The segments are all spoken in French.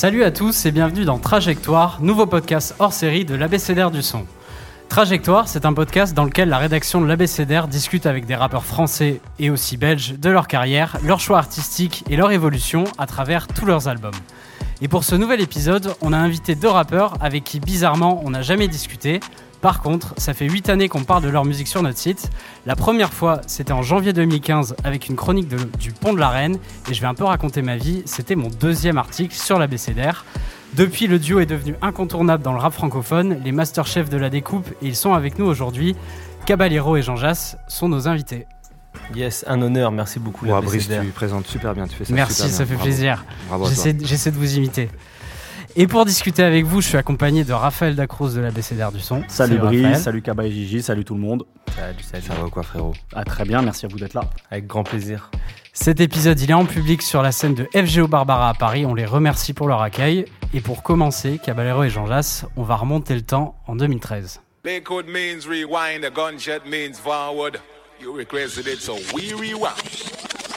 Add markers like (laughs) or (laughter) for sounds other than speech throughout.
Salut à tous et bienvenue dans Trajectoire, nouveau podcast hors série de l'ABCDR du son. Trajectoire, c'est un podcast dans lequel la rédaction de l'ABCDR discute avec des rappeurs français et aussi belges de leur carrière, leur choix artistique et leur évolution à travers tous leurs albums. Et pour ce nouvel épisode, on a invité deux rappeurs avec qui bizarrement on n'a jamais discuté, par contre, ça fait 8 années qu'on parle de leur musique sur notre site. La première fois, c'était en janvier 2015 avec une chronique du Pont de la Reine. Et je vais un peu raconter ma vie. C'était mon deuxième article sur la BCDR. Depuis, le duo est devenu incontournable dans le rap francophone, les masterchefs de la découpe, et ils sont avec nous aujourd'hui. Caballero et Jean Jass sont nos invités. Yes, un honneur, merci beaucoup. Ouais, Brice, tu présentes super bien, tu fais ça Merci, ça fait plaisir. J'essaie de vous imiter. Et pour discuter avec vous, je suis accompagné de Raphaël Dacros de la BCDR du son. Salut, Brice, salut Kaba et Gigi, salut tout le monde. Salut, salut. Ça va quoi frérot? Ah, Très bien, merci à vous d'être là. Avec grand plaisir. Cet épisode, il est en public sur la scène de FGO Barbara à Paris. On les remercie pour leur accueil. Et pour commencer, Caballero et Jean Jass, on va remonter le temps en 2013. means rewind, a gunshot means forward.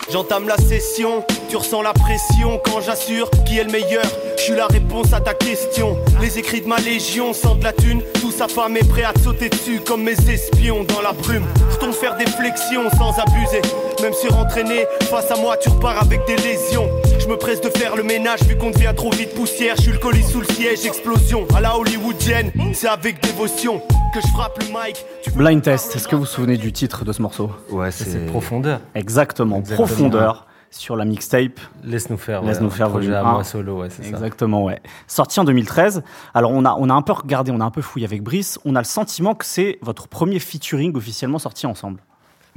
J'entame la session, tu ressens la pression quand j'assure qui est le meilleur. Je suis la réponse à ta question. Les écrits de ma légion sentent la thune. Tout sa femme est prêt à te sauter dessus comme mes espions dans la brume. Je faire des flexions sans abuser. Même sur entraîné, face à moi tu repars avec des lésions. Je me presse de faire le ménage vu qu'on devient trop vite poussière. Je suis le colis sous le siège, explosion. À la hollywoodienne, c'est avec dévotion que je frappe le mic. Blind Test, est-ce que vous vous souvenez du titre de ce morceau? Ouais, c'est Profondeur. Exactement, Profondeur sur la mixtape. Laisse-nous faire. Laisse-nous faire projet à moi solo, ouais, c'est ça. Exactement, ouais. Sorti en 2013. Alors on a on a un peu regardé, on a un peu fouillé avec Brice. On a le sentiment que c'est votre premier featuring officiellement sorti ensemble.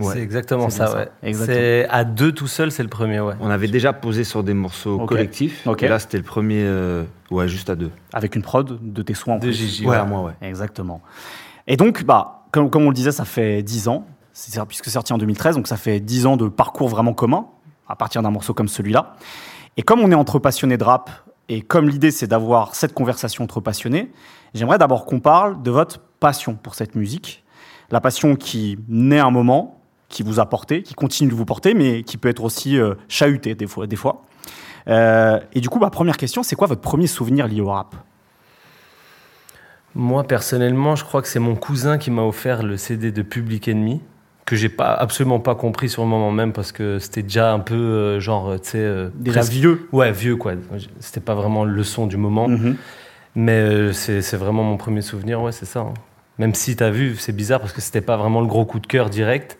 C'est exactement ça, ouais. C'est à deux tout seul, c'est le premier, ouais. On avait déjà posé sur des morceaux collectifs. Et là, c'était le premier, euh, ouais, juste à deux. Avec une prod de tes soins. De Gigi, ouais, moi, ouais. Exactement. Et donc, bah, comme, comme on le disait, ça fait dix ans, puisque c'est sorti en 2013, donc ça fait dix ans de parcours vraiment commun à partir d'un morceau comme celui-là. Et comme on est entre passionnés de rap, et comme l'idée c'est d'avoir cette conversation entre passionnés, j'aimerais d'abord qu'on parle de votre passion pour cette musique. La passion qui naît un moment, qui vous a porté, qui continue de vous porter, mais qui peut être aussi euh, chahuté des fois. Des fois. Euh, et du coup, ma première question, c'est quoi votre premier souvenir lié au rap? Moi, personnellement, je crois que c'est mon cousin qui m'a offert le CD de Public Enemy, que j'ai pas absolument pas compris sur le moment même parce que c'était déjà un peu euh, genre, tu sais, déjà vieux. Ouais, vieux quoi. C'était pas vraiment le son du moment, mm-hmm. mais c'est vraiment mon premier souvenir. Ouais, c'est ça. Hein. Même si tu as vu, c'est bizarre parce que c'était pas vraiment le gros coup de cœur direct.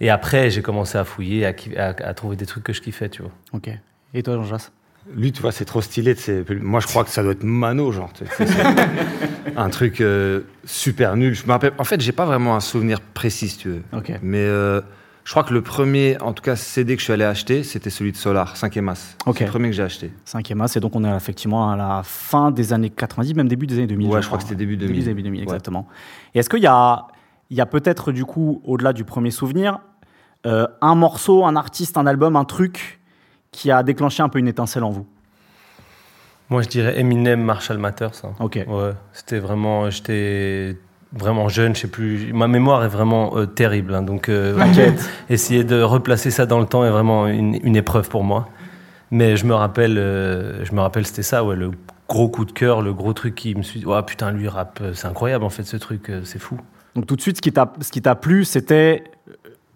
Et après, j'ai commencé à fouiller, à, trouver des trucs que je kiffais, tu vois. Ok. Et toi, Jean-Jas? Lui, tu vois, c'est trop stylé. Moi, je crois que ça doit être Mano, genre. (laughs) un truc euh, super nul. Je me rappelle. En fait, j'ai pas vraiment un souvenir précis, si tu veux. Ok. Mais euh, je crois que le premier, en tout cas, CD que je suis allé acheter, c'était celui de Solar, 5e As. Ok. C'est le premier que j'ai acheté. 5e As, et donc on est effectivement à la fin des années 90, même début des années 2000. Ouais, je, crois, que c'était début 2000. Début, 2000, exactement. Et est-ce qu'il y a, il y a peut-être, du coup, au-delà du premier souvenir, euh, un morceau, un artiste, un album, un truc qui a déclenché un peu une étincelle en vous Moi, je dirais Eminem, Marshall Mathers. ça. Ok. Ouais, c'était vraiment, j'étais vraiment jeune, je sais plus. Ma mémoire est vraiment euh, terrible, hein, donc euh, (laughs) (laughs) essayer de replacer ça dans le temps est vraiment une, épreuve pour moi. Mais je me rappelle, je me rappelle, c'était ça, ouais, le gros coup de cœur, le gros truc qui me suis dit, oh, putain, lui rap, c'est incroyable en fait, ce truc, c'est fou. Donc tout de suite, ce qui t'a plu, c'était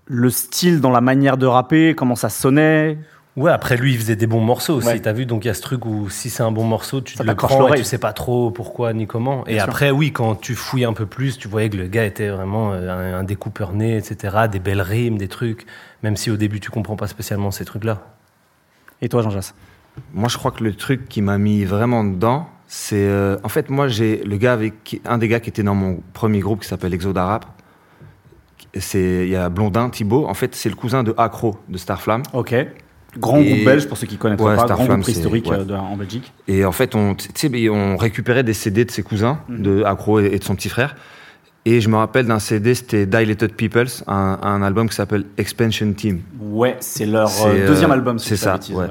le style dans la manière de rapper, comment ça sonnait Ouais, après lui, il faisait des bons morceaux aussi. T'as vu, donc il y a ce truc où si c'est un bon morceau, tu te le prends et tu sais pas trop pourquoi ni comment. et après, oui, quand tu fouilles un peu plus, tu voyais que le gars était vraiment euh, un, découpeur né, etc. Des belles rimes, des trucs. Même si au début tu comprends pas spécialement ces trucs-là. Et toi, Jean Jass Moi, je crois que le truc qui m'a mis vraiment dedans, c'est euh, en fait moi j'ai le gars avec un des gars qui était dans mon premier groupe qui s'appelle Exoda Rap c'est il y a Blondin Thibaut. En fait, c'est le cousin de Acro de Starflame. Ok. Grand groupe belge pour ceux qui connaissent pas, grand groupe historique euh, en Belgique. Et en fait, on, on récupérait des CD de ses cousins, mhm. de Acro et, de son petit frère. Et je me rappelle d'un CD, c'était Dilated Peoples, un, album qui s'appelle Expansion Team. Ouais, c'est leur euh, deuxième euh, album. c'est ça. ouais.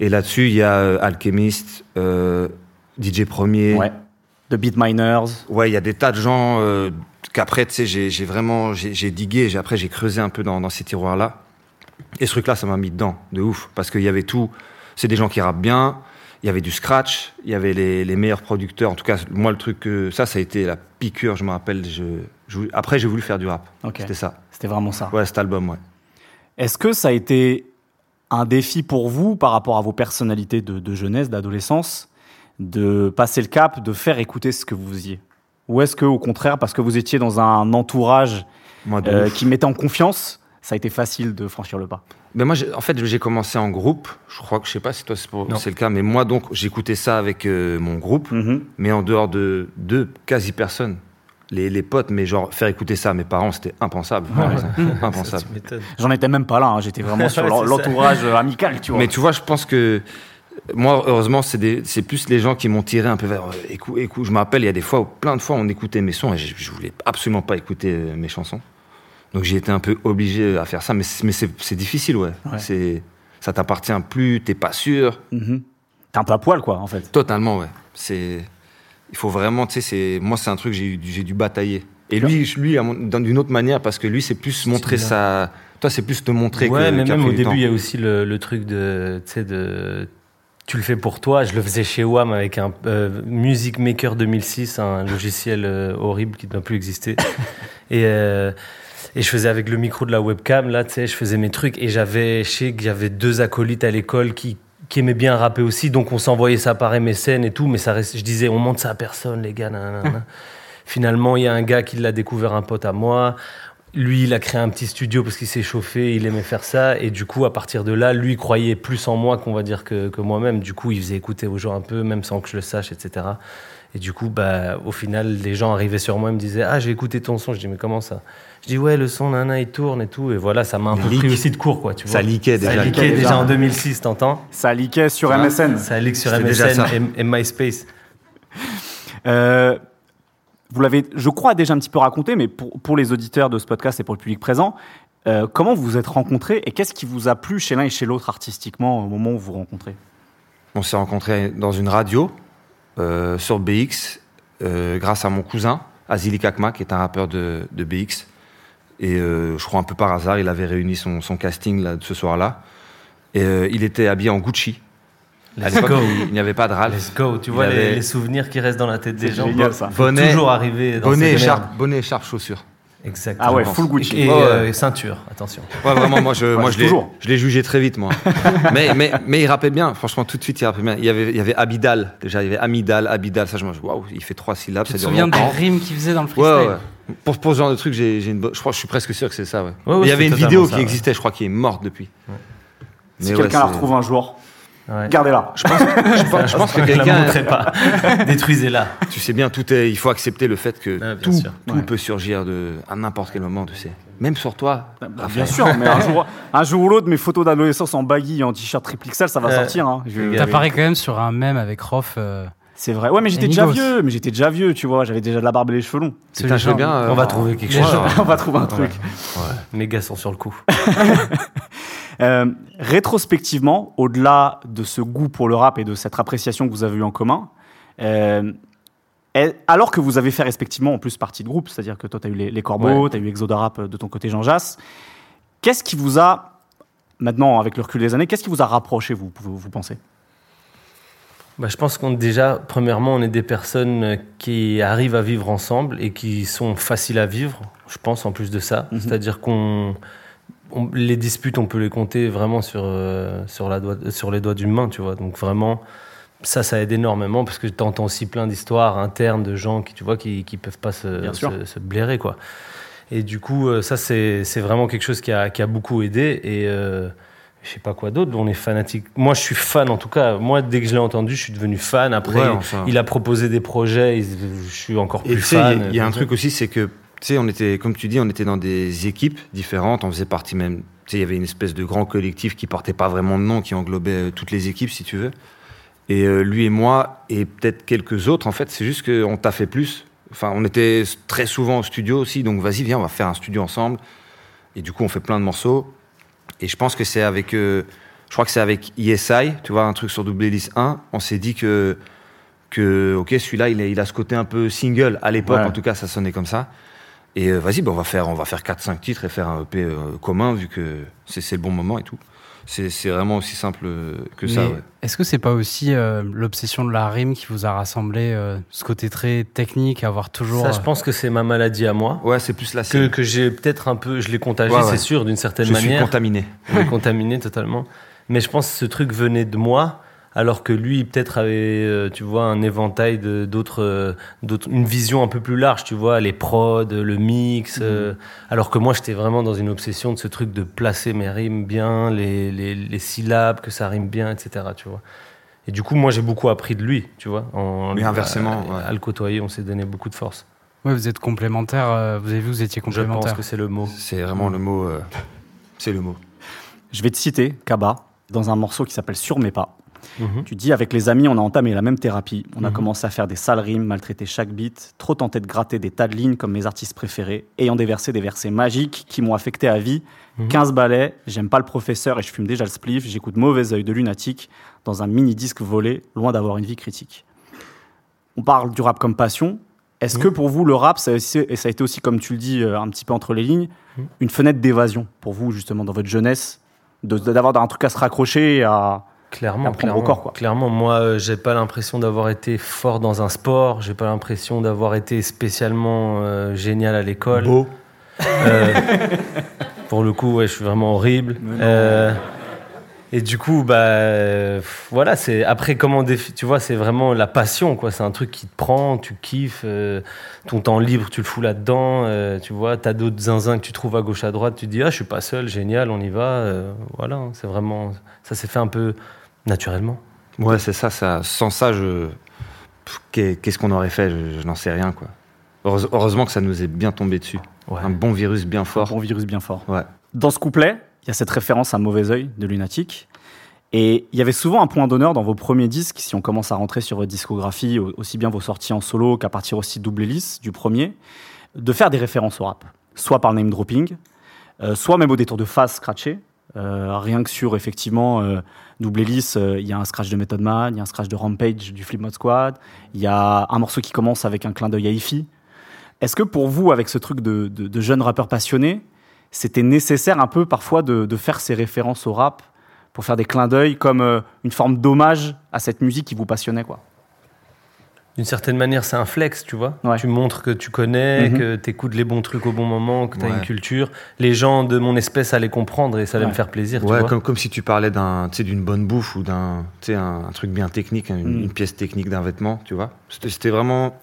Et là-dessus, il y a Alchemist, DJ Premier, de Beatminers. Ouais, il y a des tas de gens euh, qu'après, tu sais, j'ai vraiment, j'ai digué, j'ai- après j'ai creusé un peu dans, dans ces tiroirs-là. Et ce truc-là, ça m'a mis dedans, de ouf, parce qu'il y avait tout. C'est des gens qui rappent bien, il y avait du scratch, il y avait les, les meilleurs producteurs. En tout cas, moi, le truc, que ça, ça a été la piqûre, je me rappelle. Je, je voulais- après, j'ai voulu faire du rap. Ok. C'était ça. C'était vraiment ça. Ouais, cet album, ouais. Est-ce que ça a été un défi pour vous par rapport à vos personnalités de, de jeunesse, d'adolescence, de passer le cap, de faire écouter ce que vous faisiez? Ou est-ce que, au contraire, parce que vous étiez dans un entourage euh, qui mettait en confiance, ça a été facile de franchir le pas? Mais moi, en fait, j'ai commencé en groupe. Je crois que, je sais pas si toi c'est le cas, mais moi, donc, j'écoutais ça avec euh, mon groupe, Mhm. mais en dehors de deux quasi personnes. Les, les potes, mais genre, faire écouter ça à mes parents, c'était impensable. (laughs) impensable. J'en étais même pas là, hein, j'étais vraiment (laughs) sur l'entourage euh, amical, tu vois. Mais tu vois, je pense que moi, heureusement, c'est plus les gens qui m'ont tiré un peu vers euh, écoute, écoute. Je me rappelle, il y a des fois, où, plein de fois, on écoutait mes sons et je, je voulais absolument pas écouter euh, mes chansons. Donc j'ai été un peu obligé à faire ça, mais, c'est- mais c'est c'est difficile, ouais. Ouais. C'est ça t'appartient plus, t'es pas sûr. Mhm. T'es un peu à poil, quoi, en fait. Totalement, ouais. C'est il faut vraiment, tu sais, c'est moi, c'est un truc que j'ai j'ai dû batailler. Et lui, lui, d'une autre manière, parce que lui, c'est plus montrer sa. Toi, c'est plus te montrer Ouais, que. mais même au début, il y a aussi le, le truc de, tu sais, de, tu le fais pour toi. Je le faisais chez WAM avec un euh, Music Maker 2006, un logiciel euh, horrible qui ne doit plus exister. (laughs) et, euh, et je faisais avec le micro de la webcam, là, tu sais, je faisais mes trucs. Et j'avais, je sais qu'il y avait deux acolytes à l'école qui, qui aimaient bien rapper aussi. Donc on s'envoyait ça par MSN et tout. Mais ça reste, je disais, on monte ça à personne, les gars. nanana. (laughs) Finalement, il y a un gars qui l'a découvert, un pote à moi. Lui, il a créé un petit studio parce qu'il s'est chauffé, il aimait faire ça. Et du coup, à partir de là, lui, il croyait plus en moi qu'on va dire que, que moi-même. Du coup, il faisait écouter aux gens un peu, même sans que je le sache, etc. Et du coup, bah, au final, les gens arrivaient sur moi et me disaient Ah, j'ai écouté ton son. Je dis Mais comment ça? Je dis Ouais, le son, nana, il tourne et tout. Et voilà, ça m'a un peu pris aussi de cours, quoi. Tu vois. Ça Ça déjà. leakait déjà. déjà en 2006, t'entends? Ça leakait sur. MSN. Ça leak sur MSN ça. et, et MySpace. Euh, vous l'avez, je crois, déjà un petit peu raconté, mais pour, les auditeurs de ce podcast et pour le public présent, euh, comment vous vous êtes rencontrés et qu'est-ce qui vous a plu chez l'un et chez l'autre artistiquement au moment où vous vous rencontrez? On s'est rencontrés dans une radio euh, sur BX euh, grâce à mon cousin Azili Kakma qui est un rappeur de, BX et je crois un peu par hasard il avait réuni son, casting ce soir-là. Et il était habillé en Gucci. À Let's go. il n'y avait pas de Ralph. Let's go. Tu Il vois les, avait- les souvenirs qui restent dans la tête des C'est gens. génial, ça. Faut Bonnet- toujours arriver dans Bonnet, écharpe, bonnet, écharpe, chaussures. Exactement. Ah ouais, full Gucci. Et Ouais, ouais. euh, ceinture, attention. Ouais, vraiment, moi, je, moi, je l'ai, toujours. je l'ai jugé très vite, moi. (laughs) mais, mais, mais il rappait bien. Franchement, tout de suite, il rappait bien. Il y avait, il y avait Abidal, déjà. Il y avait Amidal, Abidal. Ça, je me dis, waouh, il fait trois syllabes. Tu ça te souviens des rimes qu'il faisait dans le Ouais, freestyle ouais. Pour, pour ce genre de truc, j'ai, j'ai une je crois, je suis presque sûr que c'est ça, ouais. Ouais, ouais, il y avait une vidéo ça, qui ouais. existait, je crois, qui est morte depuis. Si Mais ouais, quelqu'un la retrouve un jour, Ouais. gardez-la. Je pense, je pense, je pense que Je la quelqu'un, montrerai pas. (laughs) Détruisez-la. tu sais bien, tout est, il faut accepter le fait que Ah, bien tout, sûr. tout Ouais. peut surgir de, à n'importe quel moment, tu sais. Même sur toi. Bah, bien Raphaël. sûr, mais un jour, un jour ou l'autre, mes photos d'adolescence en baggy et en t-shirt triple XL, ça va Euh, sortir. Hein. T'apparais quand même sur un mème avec Rof. euh, C'est vrai. Ouais, mais j'étais déjà vieux. Mais j'étais déjà vieux, tu vois. J'avais déjà de la barbe et les cheveux longs. Putain, je bien. euh, On va trouver quelque chose. On va trouver un truc. Mes gars sont sur le coup. (laughs) Euh, rétrospectivement, au-delà de ce goût pour le rap et de cette appréciation que vous avez eu en commun, euh, alors que vous avez fait respectivement en plus partie de groupe, c'est-à-dire que toi, tu as eu les, les Corbeaux, Ouais. tu as eu Exoda Rap de ton côté Jean Jass, qu'est-ce qui vous a, maintenant avec le recul des années, qu'est-ce qui vous a rapproché, vous, vous, vous pensez? Bah, je pense qu'on déjà, premièrement, on est des personnes euh, qui arrivent à vivre ensemble et qui sont faciles à vivre. Je pense en plus de ça, Mhm. c'est-à-dire qu'on on- les disputes, on peut les compter vraiment sur euh, sur la doigt, sur les doigts d'une main, tu vois. Donc vraiment, ça, ça aide énormément parce que tu entends aussi plein d'histoires internes de gens qui, tu vois, qui qui peuvent pas se se, se blairer, quoi. Et du coup, euh, ça, c'est vraiment quelque chose qui a qui a beaucoup aidé et euh, je sais pas quoi d'autre. On est fanatique. Moi, je suis fan en tout cas. Moi, dès que je l'ai entendu, je suis devenu fan. Après, Ouais, enfin. il a proposé des projets. et Je suis encore plus fan. il y a- il y, a un truc aussi, c'est que, tu sais, on était, comme tu dis, on était dans des équipes différentes, on faisait partie même, tu sais, il y avait une espèce de grand collectif qui portait pas vraiment de nom, qui englobait euh, toutes les équipes, si tu veux. Et euh, lui et moi, et peut-être quelques autres, en fait, c'est juste qu'on t'a fait plus. Enfin, on était très souvent au studio aussi, donc vas-y, viens, on va faire un studio ensemble. Et du coup, on fait plein de morceaux. Et je pense que c'est avec, euh, je crois que c'est avec ESI, tu vois, un truc sur Double Hélice 1, on s'est dit que que, ok, celui-là, il, a ce côté un peu single. À l'époque, Ouais. en tout cas, ça sonnait comme ça. Et euh, vas-y, bah, on va faire, on va faire 4-5 titres et faire un EP euh, commun, vu que c'est le bon moment et tout. C'est c'est vraiment aussi simple euh, que ça, ouais. Est-ce que c'est pas aussi euh, l'obsession de la rime qui vous a rassemblé, euh, ce côté très technique, avoir toujours. Ça, je pense que c'est ma maladie à moi. Ouais, c'est plus la Que, scène. que j'ai peut-être un peu, je l'ai contagié, Ouais, ouais. c'est sûr, d'une certaine Je suis manière. contaminé. Contaminé totalement. Mais je pense que ce truc venait de moi, alors que lui, peut-être avait, euh, tu vois, un éventail de- d'autres, euh, d'autres, une vision un peu plus large, tu vois, les prods, le mix. euh, alors que moi, j'étais vraiment dans une obsession de ce truc de placer mes rimes bien, les, les, les syllabes, que ça rime bien, etc. Tu vois. Et du coup, moi, j'ai beaucoup appris de lui, tu vois. En, Mais inversement, à, ouais. à le côtoyer, on s'est donné beaucoup de force. Ouais, vous êtes complémentaires. euh, vous avez vu, vous étiez Je pense que c'est le mot. C'est vraiment le mot. euh, c'est le mot. Je vais te citer Kaba dans un morceau qui s'appelle Sur mes pas. Mhm. Tu dis avec les amis, on a entamé la même thérapie. On a Mhm. commencé à faire des sales rimes, maltraiter chaque beat, trop tenté de gratter des tas de lignes comme mes artistes préférés, ayant déversé des versets magiques qui m'ont affecté à vie. Mhm. 15 balais, j'aime pas le professeur et je fume déjà le spliff, j'écoute mauvais œil de lunatique dans un mini disque volé, loin d'avoir une vie critique. On parle du rap comme passion. Est-ce Mhm. que pour vous, le rap, ça et ça a été aussi, comme tu le dis, euh, un petit peu entre les lignes, une fenêtre d'évasion pour vous, justement, dans votre jeunesse, d'avoir un truc à se raccrocher et à. Clairement, clairement. corps, quoi. Clairement, moi, euh, j'ai pas l'impression d'avoir été fort dans un sport. J'ai pas l'impression d'avoir été spécialement euh, génial à l'école. Beau. Euh, (laughs) pour le coup, ouais, je suis vraiment horrible. Euh, et du coup, bah, euh, voilà, c'est après comment défi- tu vois, c'est vraiment la passion, quoi. C'est un truc qui te prend, tu kiffes, euh, ton temps libre, tu le fous là-dedans. euh, tu vois, t'as d'autres zinzins que tu trouves à gauche à droite. Tu te dis ah, je suis pas seul, génial, on y va. euh, voilà, hein, c'est vraiment, ça s'est fait un peu naturellement. Ouais, c'est ça, ça. Sans ça, je. Qu'est-ce qu'on aurait fait? Je, je n'en sais rien, quoi. Heureuse- Heureusement que ça nous est bien tombé dessus. Ouais. Un bon virus bien Un fort. bon virus bien fort. Ouais. Dans ce couplet, il y a cette référence à Mauvais Oeil de Lunatic. Et il y avait souvent un point d'honneur dans vos premiers disques, si on commence à rentrer sur votre discographie, au- aussi bien vos sorties en solo qu'à partir aussi double hélice du premier, de faire des références au rap. Soit par name dropping, euh, soit même au détour de phase scratchées. Euh, rien que sur, effectivement, euh, double hélice, euh, il y a un scratch de Method Man, il y a un scratch de Rampage du Flip Mode Squad, il y a un morceau qui commence avec un clin d'œil à Ify. Est-ce que pour vous, avec ce truc de, de, jeune rappeur passionné, c'était nécessaire un peu parfois de, de faire ces références au rap pour faire des clins d'œil comme une forme d'hommage à cette musique qui vous passionnait quoi? D'une certaine manière, c'est un flex, tu vois. Ouais. Tu montres que tu connais, Mhm. que tu écoutes les bons trucs au bon moment, que tu as Ouais. une culture. Les gens de mon espèce allaient comprendre et ça allait Ouais. me faire plaisir, tu vois. comme, comme si tu parlais d'un, tu sais, d'une bonne bouffe ou d'un, tu sais, un, un truc bien technique, une, Mm. une pièce technique d'un vêtement, tu vois. C'était, c'était vraiment,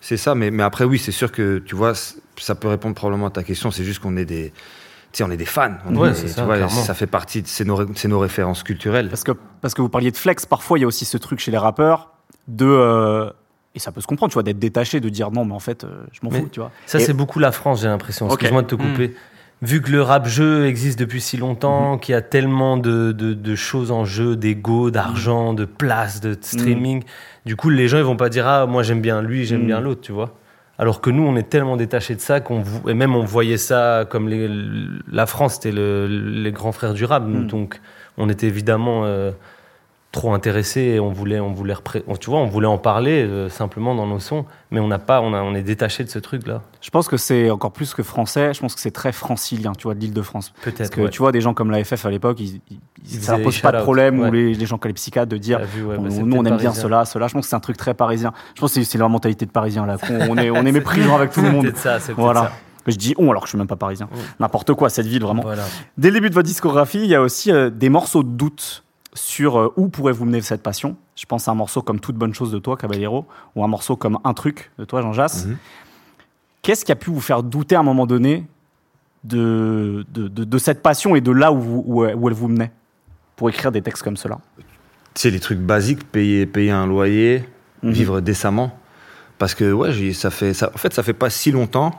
c'est ça. Mais, mais après, oui, c'est sûr que, tu vois, ça peut répondre probablement à ta question. C'est juste qu'on est des, tu sais, on est des fans. On Ouais, est- c'est tu ça, vois, ça fait partie de c'est nos, ré- c'est nos références culturelles. Parce que, parce que vous parliez de flex, parfois il y a aussi ce truc chez les rappeurs de. euh, et ça peut se comprendre, tu vois, d'être détaché, de dire non, mais en fait, euh, je m'en fous, tu vois. Ça, Et- c'est beaucoup la France, j'ai l'impression. Excuse-moi de te couper. Vu que le rap jeu existe depuis si longtemps, qu'il y a tellement de, de, de choses en jeu, d'ego, d'argent, de place, de streaming, du coup, les gens, ils vont pas dire Ah, moi, j'aime bien lui, j'aime Mm. bien l'autre, tu vois. Alors que nous, on est tellement détachés de ça qu'on et même on voyait ça comme les, la France, c'était le- les grands frères du rap, nous. Mm. donc on était évidemment euh, trop intéressés et on voulait, on voulait, tu vois, on voulait en parler euh, simplement dans nos sons, mais on n'a pas, on, a, on est détaché de ce truc-là. Je pense que c'est encore plus que français, je pense que c'est très francilien, tu vois, de l'île de France. Parce Peut-être. que ouais. tu vois, des gens comme la FF à l'époque, ils, ils- Ils ça leur faisaient pose pas de problème, ou les, les gens comme les psychiatres, de dire T'as vu, ouais, On- bah, nous on peut-être aime bien cela, cela. Je pense que c'est un truc très parisien. Je pense que c'est- la mentalité de parisien là. On est, on (laughs) est méprisant avec tout le monde. peut-être ça, c'est peut-être Voilà. ça. Je dis on alors que je suis même pas parisien. Mm. N'importe quoi cette ville vraiment. Voilà. Dès le début de votre discographie, il y a aussi euh, des morceaux de doute sur euh, où pourrait vous mener cette passion. Je pense à un morceau comme Toute bonne chose de toi, Caballero, ou un morceau comme Un truc de toi, Jean Jass. Mhm. Qu'est-ce qui a pu vous faire douter à un moment donné de, de, de- de cette passion et de là où, vous- où, où elle vous menait pour écrire des textes comme cela? Tu sais, les trucs basiques, payer, payer un loyer, Mhm. vivre décemment. Parce que, ouais, ça fait, ça, en fait, ça fait pas si longtemps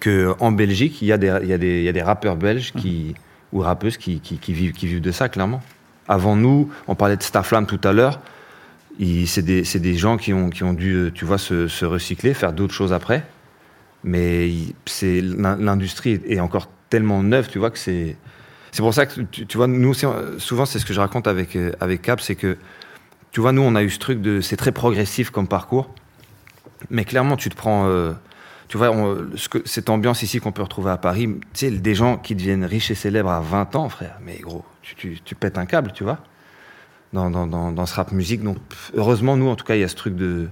qu'en Belgique, il y, a des- il y, y a des rappeurs belges qui, ou rappeuses qui, qui, qui vivent, qui vivent de ça, clairement. Avant nous, on parlait de Starflame tout à l'heure. C'est des, des gens qui ont, qui ont dû, euh, tu vois, se, recycler, faire d'autres choses après. Mais c'est l'in- l'industrie est- encore tellement neuve, tu vois, que c'est. C'est pour ça que, tu, vois, nous, souvent, c'est ce que je raconte avec, euh, avec Cap, c'est que tu vois, nous, on a eu ce truc de. C'est très progressif comme parcours. Mais clairement, tu te prends. euh, tu vois, cette ambiance ici qu'on peut retrouver à Paris, tu sais, des gens qui deviennent riches et célèbres à 20 ans, frère. Mais gros, tu, pètes un câble, tu vois, dans, ce rap musique. Donc, heureusement, nous, en tout cas, il y a ce truc de,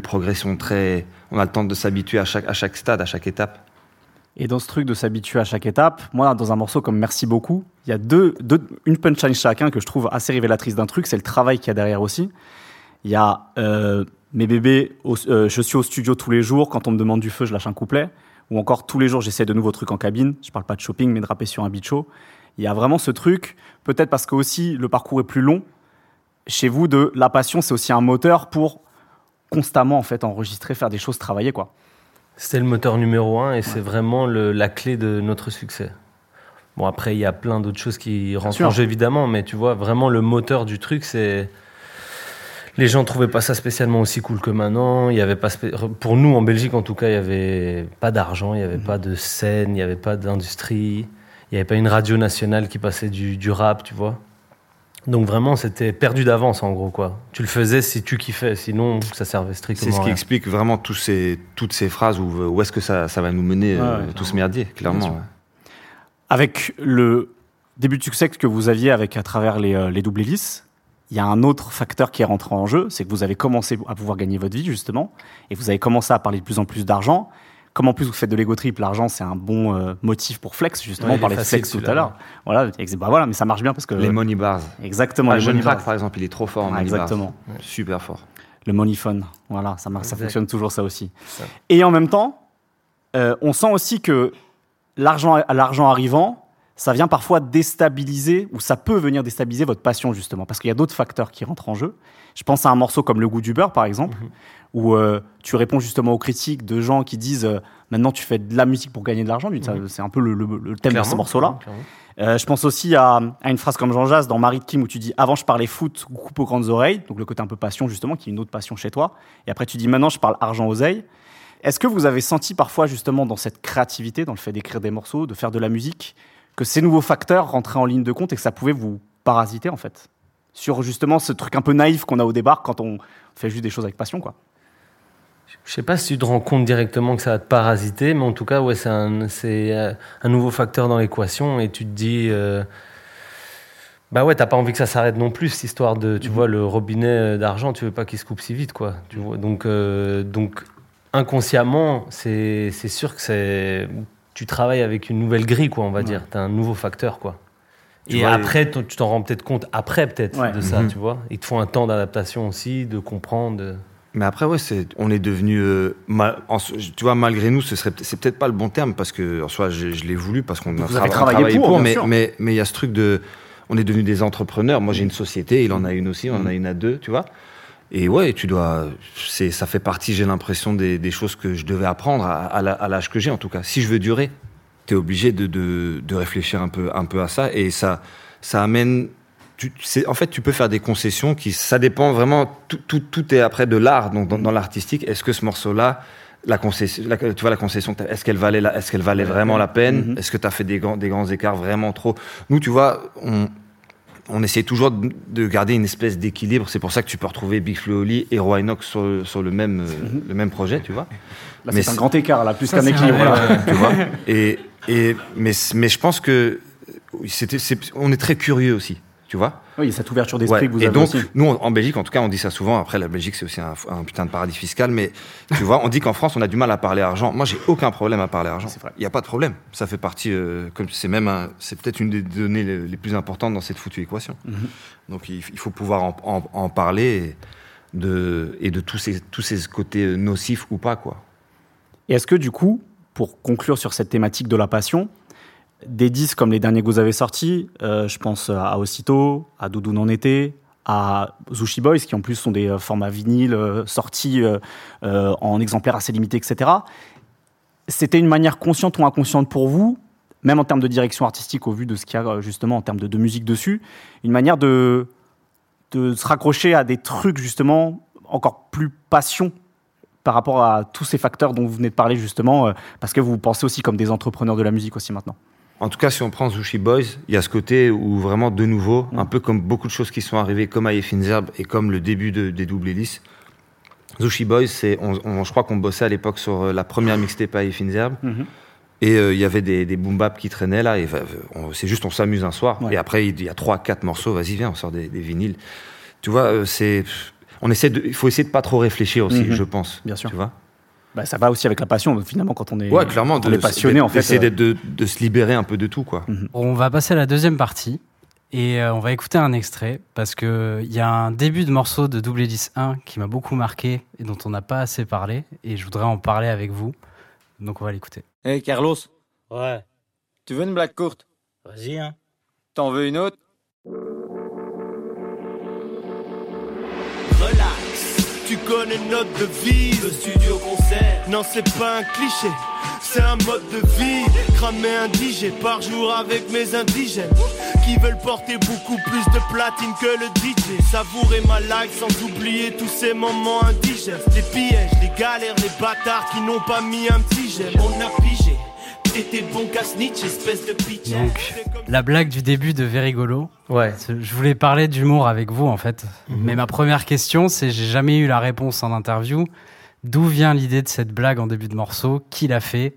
progression très. On a le temps de s'habituer à chaque, stade, à chaque étape. Et dans ce truc de s'habituer à chaque étape, moi, dans un morceau comme Merci beaucoup, il y a deux, une punchline chacun que je trouve assez révélatrice d'un truc, c'est le travail qu'il y a derrière aussi. Il y a euh, Mes bébés, au- euh, je suis au studio tous les jours, quand on me demande du feu, je lâche un couplet. Ou encore, tous les jours, j'essaie de nouveaux trucs en cabine. Je parle pas de shopping, mais de rapper sur un beat show. Il y a vraiment ce truc, peut-être parce que aussi le parcours est plus long. Chez vous, de la passion, c'est aussi un moteur pour constamment en fait enregistrer, faire des choses, travailler quoi. C'était le moteur numéro un et c'est vraiment le- la clé de notre succès. Bon, après, il y a plein d'autres choses qui rentrent en jeu, évidemment, mais tu vois, vraiment le moteur du truc, c'est. Les gens trouvaient pas ça spécialement aussi cool que maintenant. Il y avait pas Pour nous, en Belgique, en tout cas, il y avait pas d'argent, il y avait pas de scène, il y avait pas d'industrie, il y avait pas une radio nationale qui passait du, du rap, tu vois. Donc vraiment, c'était perdu d'avance, en gros, quoi. Tu le faisais si tu kiffais, sinon, ça servait strictement C'est ce qui rien. explique vraiment tous ces, toutes ces phrases où, où est-ce que ça, ça va nous mener, Ouais, euh, tout ce merdier, clairement. ouais. Avec le début de succès que vous aviez avec à travers les, euh, les doubles hélices, il y a un autre facteur qui est rentré en jeu, c'est que vous avez commencé à pouvoir gagner votre vie justement, et vous avez commencé à parler de plus en plus d'argent. Comme en plus vous faites de l'ego trip, l'argent c'est un bon euh, motif pour flex justement. Ouais, on parlait de flex tout à l'heure. Voilà, bah voilà, mais ça marche bien parce que Les money bars. exactement Ah, les money bars. par exemple, il est trop fort en Ouais, money bars. exactement. Super fort. Le money phone, voilà, ça marche, ça fonctionne toujours ça aussi. Ça. Et en même temps, euh, on sent aussi que l'argent, l'argent arrivant, ça vient parfois déstabiliser ou ça peut venir déstabiliser votre passion justement, parce qu'il y a d'autres facteurs qui rentrent en jeu. Je pense à un morceau comme Le goût du beurre par exemple, où euh, tu réponds justement aux critiques de gens qui disent euh, maintenant tu fais de la musique pour gagner de l'argent. Ça, C'est un peu le, le- le thème de ce morceau-là. Euh, je pense aussi à, à une phrase comme Jean Jass dans Marie de Kim où tu dis avant je parlais foot ou coupe aux grandes oreilles, donc le côté un peu passion justement, qui est une autre passion chez toi. Et après tu dis maintenant je parle argent oseille. Est-ce que vous avez senti parfois justement dans cette créativité, dans le fait d'écrire des morceaux, de faire de la musique, que ces nouveaux facteurs rentraient en ligne de compte et que ça pouvait vous parasiter en fait sur justement ce truc un peu naïf qu'on a au départ quand on fait juste des choses avec passion quoi. Je sais pas si tu te rends compte directement que ça va te parasiter, mais en tout cas, ouais, c'est un, c'est euh, un nouveau facteur dans l'équation et tu te dis, euh, bah ouais, t'as pas envie que ça s'arrête non plus, cette histoire de, tu vois, le robinet euh, d'argent, tu veux pas qu'il se coupe si vite, quoi. Tu vois, donc, euh, donc, inconsciemment, c'est, c'est sûr que c'est, tu travailles avec une nouvelle grille, quoi, on va dire. T'as un nouveau facteur, quoi. Tu et vois, après, tu t'en rends peut-être compte après, peut-être, Ouais. de ça, Mhm. tu vois. Il te faut un temps d'adaptation aussi, de comprendre. de- Mais après, ouais, c'est, on est devenu, euh, mal- en tu vois, malgré nous, ce serait, c'est peut-être pas le bon terme parce que, en soi, je, je l'ai voulu parce qu'on a trava- travaillé travaillé pour, bien mais, sûr. mais, mais il y a ce truc de, on est devenu des entrepreneurs. Moi, j'ai une société, il en a une aussi, on en a une à deux, tu vois. Et ouais, tu dois, c'est, ça fait partie, j'ai l'impression, des, des choses que je devais apprendre à, l'âge que j'ai, en tout cas. Si je veux durer, tu es obligé de, de, de réfléchir un peu, un peu à ça. Et ça, ça amène. Tu, c'est- en fait, tu peux faire des concessions qui. Ça dépend vraiment. Tout, tout, tout est après de l'art. Donc, dans, dans l'artistique, est-ce que ce morceau-là. La concession, la- tu vois la concession, est-ce qu'elle valait, la- est-ce qu'elle valait vraiment la peine? Mhm. Est-ce que tu as fait des grands, des grands écarts vraiment trop? Nous, tu vois, on, on essaie toujours de de garder une espèce d'équilibre. C'est pour ça que tu peux retrouver Big Flo et Oli et Roy Inox sur, le- sur le, même, euh, le même projet, tu vois. Là Mais c'est un grand écart là, plus qu'un équilibre. vrai, là. tu vois. Et, et, mais, mais je pense que c'est- on est très curieux aussi, tu vois. Oui, il y a cette ouverture d'esprit Ouais. que vous Et avez donc, aussi. nous, en Belgique, en tout cas, on dit ça souvent. Après, la Belgique, c'est aussi un, un putain de paradis fiscal. Mais tu vois, on dit qu'en France, on a du mal à parler argent. Moi, j'ai aucun problème à parler argent. Il n'y a pas de problème. Ça fait partie, euh, comme c'est même, c'est peut-être une des données les, les plus importantes dans cette foutue équation. Mhm. Donc, il, il faut pouvoir en, en- en parler et de, et de tous ces, tous ces côtés euh, nocifs ou pas, quoi. Et est-ce que du coup, pour conclure sur cette thématique de la passion, des disques comme les derniers que vous avez sortis, euh, je pense à Aussitôt, à Doudou en été, à Zushi Boys, qui en plus sont des euh, formats vinyles euh, sortis euh, euh, en exemplaires assez limités, etc. C'était une manière consciente ou inconsciente pour vous, même en termes de direction artistique, au vu de ce qu'il y a euh, justement en termes de, musique dessus, une manière de, de se raccrocher à des trucs justement encore plus passion par rapport à tous ces facteurs dont vous venez de parler justement, euh, parce que vous pensez aussi comme des entrepreneurs de la musique aussi maintenant. En tout cas, si on prend Zushi Boys, il y a ce côté où vraiment de nouveau, un peu comme beaucoup de choses qui sont arrivées, comme à Finzerb et comme le début de- des double hélices. Zushi Boys, c'est, on, on- je crois qu'on bossait à l'époque sur euh, la première mixtape à Finzerb. Et euh, il y avait des, des boom bap qui traînaient là. Et c'est juste, on s'amuse un soir. Ouais. Et après, il y a trois, quatre morceaux. Vas-y, viens, on sort des, des vinyles. Tu vois, euh, c'est, on essaie de, il faut essayer de pas trop réfléchir aussi, Mhm. je pense. Bien sûr. Tu vois. Bah, ça va aussi avec la passion, finalement, quand on est, Ouais, clairement. quand on est passionné, en fait. D'essayer euh, d'être- de, de se libérer un peu de tout, quoi. On va passer à la deuxième partie et euh, on va écouter un extrait parce que il y a un début de morceau de Double Hélice 1 qui m'a beaucoup marqué et dont on n'a pas assez parlé et je voudrais en parler avec vous. Donc on va l'écouter. Hey Carlos, Ouais, tu veux une blague courte? Vas-y, hein. T'en veux une autre? Tu connais notre devise. Le studio concert. Non, c'est pas un cliché, c'est un mode de vie. Cramer un DJ par jour avec mes indigènes. Qui veulent porter beaucoup plus de platine que le DJ. Savourer ma life sans oublier tous ces moments indigènes. Les pièges, les galères, les bâtards qui n'ont pas mis un petit j'aime. On a pigé. T'étais bon qu'à snitch, espèce de pitch. Donc la blague du début de Verigolo. Ouais. Je voulais parler d'humour avec vous en fait. Mais ma première question c'est j'ai jamais eu la réponse en interview. D'où vient l'idée de cette blague en début de morceau? Qui l'a fait?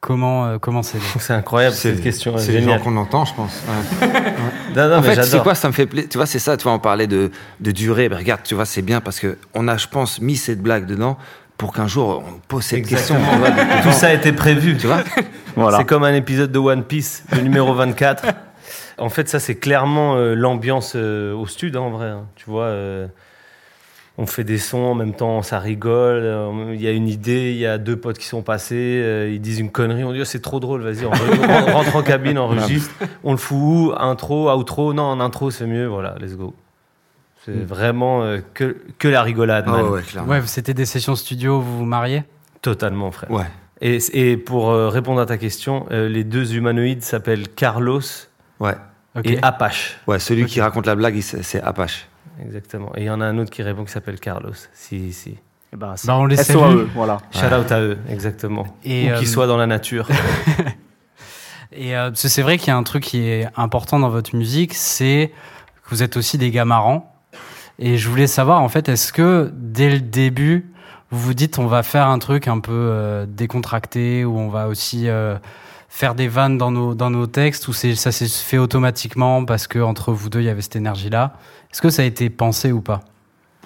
Comment euh, comment c'est (laughs) C'est incroyable cette question. c'est les gens qu'on entend, je pense. Ouais. Non, non, en mais fait, c'est quoi, ça me fait plaisir. Tu vois, c'est ça, tu vois, on parlait de, de durée. Ben, regarde, tu vois, c'est bien parce que on a, je pense, mis cette blague dedans pour qu'un jour on pose cette question. Exactement. vois, Tout ça a été prévu. Tu vois (laughs) Voilà. C'est comme un épisode de One Piece, le numéro 24. (laughs) en fait, ça, c'est clairement euh, l'ambiance euh, au stud, hein, en vrai. hein. Tu vois, euh, on fait des sons, en même temps, ça rigole. Il y a une idée, il y a deux potes qui sont passés, ils disent une connerie, on dit, Oh, c'est trop drôle, vas-y, on rentre en cabine, on enregistre. On le fout où Intro, outro Non, en intro, c'est mieux, voilà, let's go. C'est vraiment euh, que, que la rigolade, Ah man. ouais, ouais, clairement. Ouais, c'était des sessions studio, vous vous mariez? Totalement, frère. Ouais. Et, et pour euh, répondre à ta question, euh, les deux humanoïdes s'appellent Carlos Ouais. Et Apache. Ouais, celui qui raconte la blague, c'est Apache. Exactement. Et il y en a un autre qui répond qui s'appelle Carlos. Si, si. Eh ben, c'est- Bah, on les à salue. eux, voilà. Shout out à eux, exactement. Et, Ou euh, qu'ils soient dans la nature. (laughs) Et euh, c'est vrai qu'il y a un truc qui est important dans votre musique, c'est que vous êtes aussi des gars marrants. Et je voulais savoir, en fait, est-ce que dès le début, vous vous dites on va faire un truc un peu euh, décontracté, ou on va aussi euh, faire des vannes dans nos, dans nos textes, ou c'est- ça s'est fait automatiquement parce que entre vous deux, il y avait cette énergie-là? Est-ce que ça a été pensé ou pas?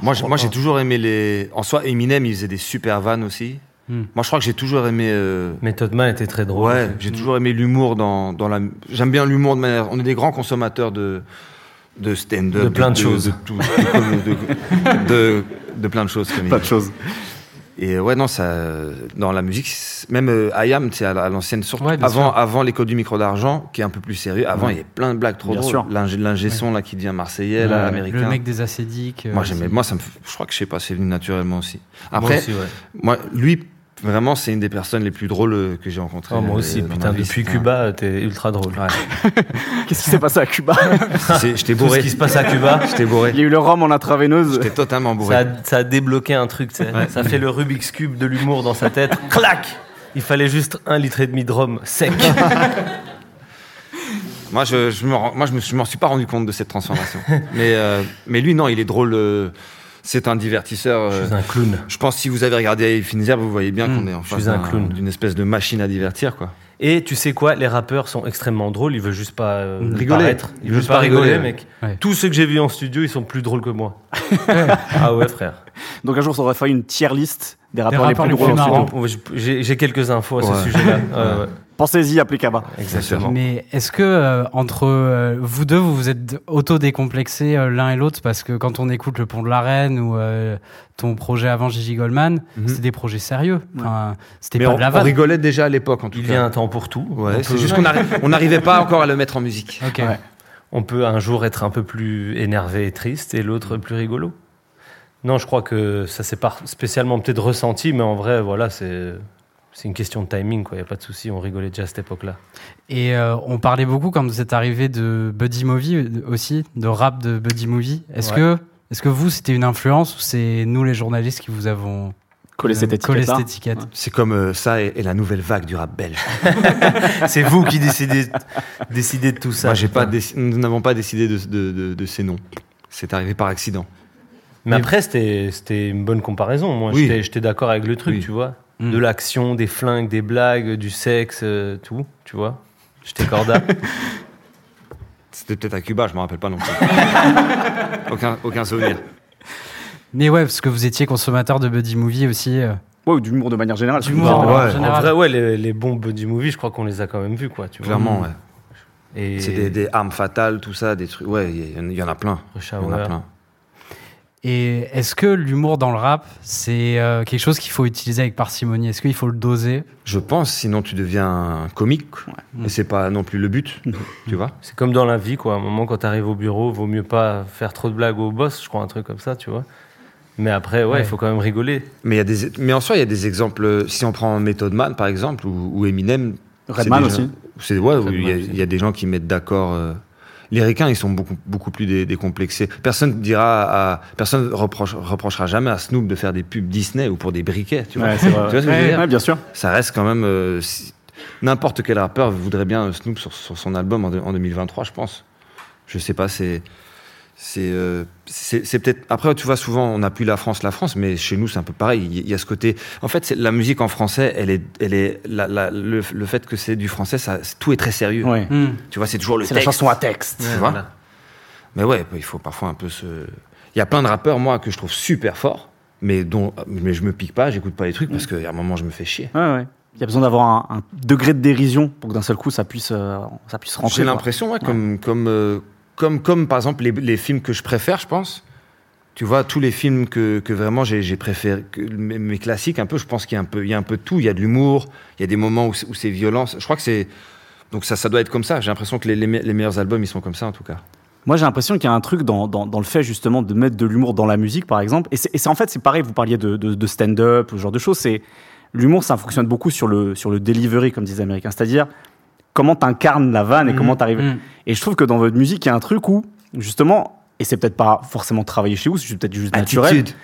Moi, j'ai- moi, j'ai toujours aimé les. En soi, Eminem, il faisait des super vannes aussi. Hmm. Moi, je crois que j'ai toujours aimé. euh, Method Man était très drôle. Ouais, j'ai toujours aimé l'humour dans, dans la. J'aime bien l'humour de manière. On est des grands consommateurs de de stand-up, De plein de choses. de, tout- de, de- de- de plein de choses. comme Pas de choses. Et euh, ouais, non, ça, dans la musique, c'est- même euh, IAM, tu sais, à la- à l'ancienne, surtout Ouais, avant, sûr. avant l'école du micro d'argent, qui est un peu plus sérieux. Avant, il y avait plein de blagues trop Bien drôles. sûr. L'ingé, son, là, qui devient marseillais, là, américain. Le mec des acédiques. euh, Moi, j'aimais, aussi. moi, ça me, je crois que je sais pas, c'est venu naturellement aussi. Moi Après, aussi, ouais. moi, lui, vraiment, c'est une des personnes les plus drôles euh, que j'ai rencontrées. Oh, moi euh, aussi, dans putain, vie. depuis. Cuba, t'es ultra drôle. Ouais. (laughs) Qu'est-ce qui s'est passé à Cuba (laughs) J'étais Tout ce bourré. qui se passe à Cuba, (laughs) J'étais bourré. Il y a eu le rhum en intraveineuse. J'étais totalement bourré. ça a, ça a débloqué un truc, tu sais. Ça fait le Rubik's Cube de l'humour dans sa tête. Clac Il fallait juste un litre et demi de rhum sec. Moi, je, je me, rends- moi, je me, je m'en suis pas rendu compte de cette transformation. mais, euh, mais lui, non, il est drôle. euh, c'est un divertisseur. Je euh, suis un clown. je pense que si vous avez regardé Finzer, vous voyez bien Mm. qu'on est en Je face suis un d'une espèce de machine à divertir, quoi. Et tu sais quoi, les rappeurs sont extrêmement drôles, ils veulent juste pas euh, Rigoler. paraître. Ils Ils veulent veulent pas pas rigoler, rigoler, mec. Ouais. Tous ceux que j'ai vus en studio, ils sont plus drôles que moi. (laughs) ah ouais, frère. (laughs) Donc un jour, ça aurait fallu une tier list des rappeurs, rappeurs les les plus drôles plus en. Ouais, J'ai quelques infos à ce sujet-là. (laughs) Ouais, ouais. Pensez-y, appelez Kaba. Exactement. Mais est-ce que euh, entre euh, vous deux, vous vous êtes auto-décomplexés euh, l'un et l'autre? Parce que quand on écoute Le Pont de la Reine ou euh, ton projet avant Gigi Goldman, Mhm. c'était des projets sérieux. Enfin, c'était pas on, de la on rigolait déjà à l'époque, en tout Il cas. y a un temps pour tout. Ouais, c'est peut, juste qu'on arri- on n'arrivait pas encore à le mettre en musique. Ok. Ouais. on peut un jour être un peu plus énervé et triste et l'autre plus rigolo. Non, je crois que ça s'est pas spécialement peut-être ressenti, mais en vrai, voilà, c'est c'est une question de timing, quoi. Il y a pas de souci, on rigolait déjà à cette époque-là. Et euh, on parlait beaucoup quand vous êtes arrivé de Buddy Movie euh, aussi, de rap de Buddy Movie. Est-ce Ouais. que, est-ce que vous, c'était une influence ou c'est nous les journalistes qui vous avons Coller cette cette étiquette? C'est comme euh, ça et, et la nouvelle vague du rap belge. (laughs) C'est vous qui décidez, décidez de tout ça. Moi, j'ai pas putain. déci- nous n'avons pas décidé de, de- de- de ces noms. C'est arrivé par accident. Mais après, c'était c'était une bonne comparaison. Moi, Oui. j'étais- d'accord avec le truc, Oui. tu vois. Mm. De l'action, des flingues, des blagues, du sexe, euh, tout, tu vois. J'étais corda. (laughs) C'était peut-être à Cuba, je me rappelle pas non plus. (laughs) aucun, aucun souvenir. Mais ouais, parce que vous étiez consommateur de buddy movie aussi. euh. Ouais, ou d'humour de manière générale. D'humour, Bah, en ouais. général. en vrai, ouais, les, les bons buddy movies, je crois qu'on les a quand même vus, quoi. Tu vois. Clairement, ouais. Et C'est des, des armes fatales, tout ça, des trucs. Ouais, il y, y en a plein. Il y en a plein. Et est-ce que l'humour dans le rap, c'est euh, quelque chose qu'il faut utiliser avec parcimonie? Est-ce qu'il faut le doser? Je pense, sinon tu deviens un comique. Et c'est pas non plus le but, tu vois? C'est comme dans la vie, quoi. À un moment, quand t'arrives au bureau, vaut mieux pas faire trop de blagues au boss, je crois, un truc comme ça, tu vois. Mais après, ouais, il Ouais. faut quand même rigoler. Mais, il y a des, mais en soi, il y a des exemples. Si on prend Method Man, par exemple, ou, ou Eminem. Redman aussi. gens- C'est, ouais, où Redman il y, a- aussi. il y a des gens qui mettent d'accord. euh, les ricains, ils sont beaucoup, beaucoup plus dé- décomplexés. Personne dira à, personne reproche, reprochera jamais à Snoop de faire des pubs Disney ou pour des briquets, tu vois. Ouais, c'est vrai. (laughs) Tu vois ce que je veux dire? ouais, bien sûr. Ça reste quand même. euh, si- N'importe quel rappeur voudrait bien Snoop sur, sur son album en, de- en 2023, je pense. Je sais pas, c'est. C'est euh, c'est peut-être. Après, tu vois, souvent, on appuie la France, la France, mais chez nous, c'est un peu pareil. Il y- a ce côté. En fait, la musique en français, elle est. Elle est la- la- le, le fait que c'est du français, ça, tout est très sérieux. Ouais. Tu vois, c'est toujours le C'est la texte. chanson à texte. Tu vois Mais ouais, il faut parfois un peu se. Il y a plein de rappeurs, moi, que je trouve super forts, mais dont. Mais je me pique pas, j'écoute pas les trucs parce qu'à un moment, je me fais chier. Ouais, ouais. Il y a besoin d'avoir un, un degré de dérision pour que d'un seul coup ça puisse, euh, ça puisse rentrer. J'ai l'impression, ouais, comme, comme, euh, comme, comme par exemple les, films que je préfère, je pense. Tu vois, tous les films que, vraiment j'ai préféré, mes, classiques, un peu, je pense qu'il y, a un peu- il y a de tout. Il y a de l'humour, il y a des moments où c'est violent. Je crois que c'est. Donc ça, doit être comme ça. J'ai l'impression que les, les, me- les meilleurs albums, ils sont comme ça, en tout cas. Moi, j'ai l'impression qu'il y a un truc dans, dans, le fait justement de mettre de l'humour dans la musique, par exemple. Et c'est en fait, c'est pareil. Vous parliez de stand-up, ce genre de choses. C'est l'humour, ça fonctionne beaucoup sur le sur le delivery, comme disent les Américains. C'est-à-dire comment t'incarnes la vanne et Mhm. comment t'arrives. Mm. Et je trouve que dans votre musique, il y a un truc où justement, et c'est peut-être pas forcément travaillé chez vous, c'est peut-être juste naturel. Attitude.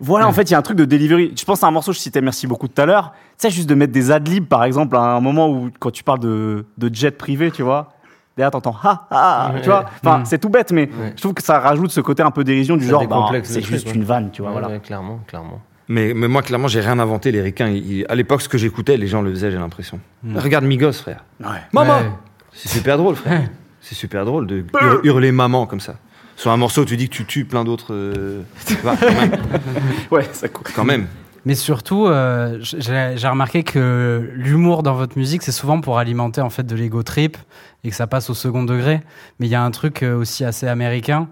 Voilà, en fait, il y a un truc de delivery. Je pense à un morceau, je citais Merci beaucoup tout à l'heure. Tu sais, juste de mettre des adlibs, par exemple, à un moment où, quand tu parles de, de jet privé, tu vois, derrière, t'entends ha, ha, Ouais. tu vois. Enfin, Mm. c'est tout bête, mais je trouve que ça rajoute ce côté un peu dérision du Ça genre, bah, c'est juste une vanne, tu vois, voilà. clairement, clairement. Mais, mais moi, clairement, j'ai rien inventé. Les ricains, ils- à l'époque, ce que j'écoutais, les gens le faisaient, j'ai l'impression. Regarde Migos, frère. Ouais. Maman Ouais. C'est super drôle, frère. C'est super drôle de hur- hurler maman comme ça. Sur un morceau, tu dis que tu tues plein d'autres. euh. (laughs) Ouais, ça coûte. Quand même. Mais surtout, euh, j'ai j'ai remarqué que l'humour dans votre musique, c'est souvent pour alimenter en fait de l'ego trip et que ça passe au second degré. Mais il y a un truc euh, aussi assez américain.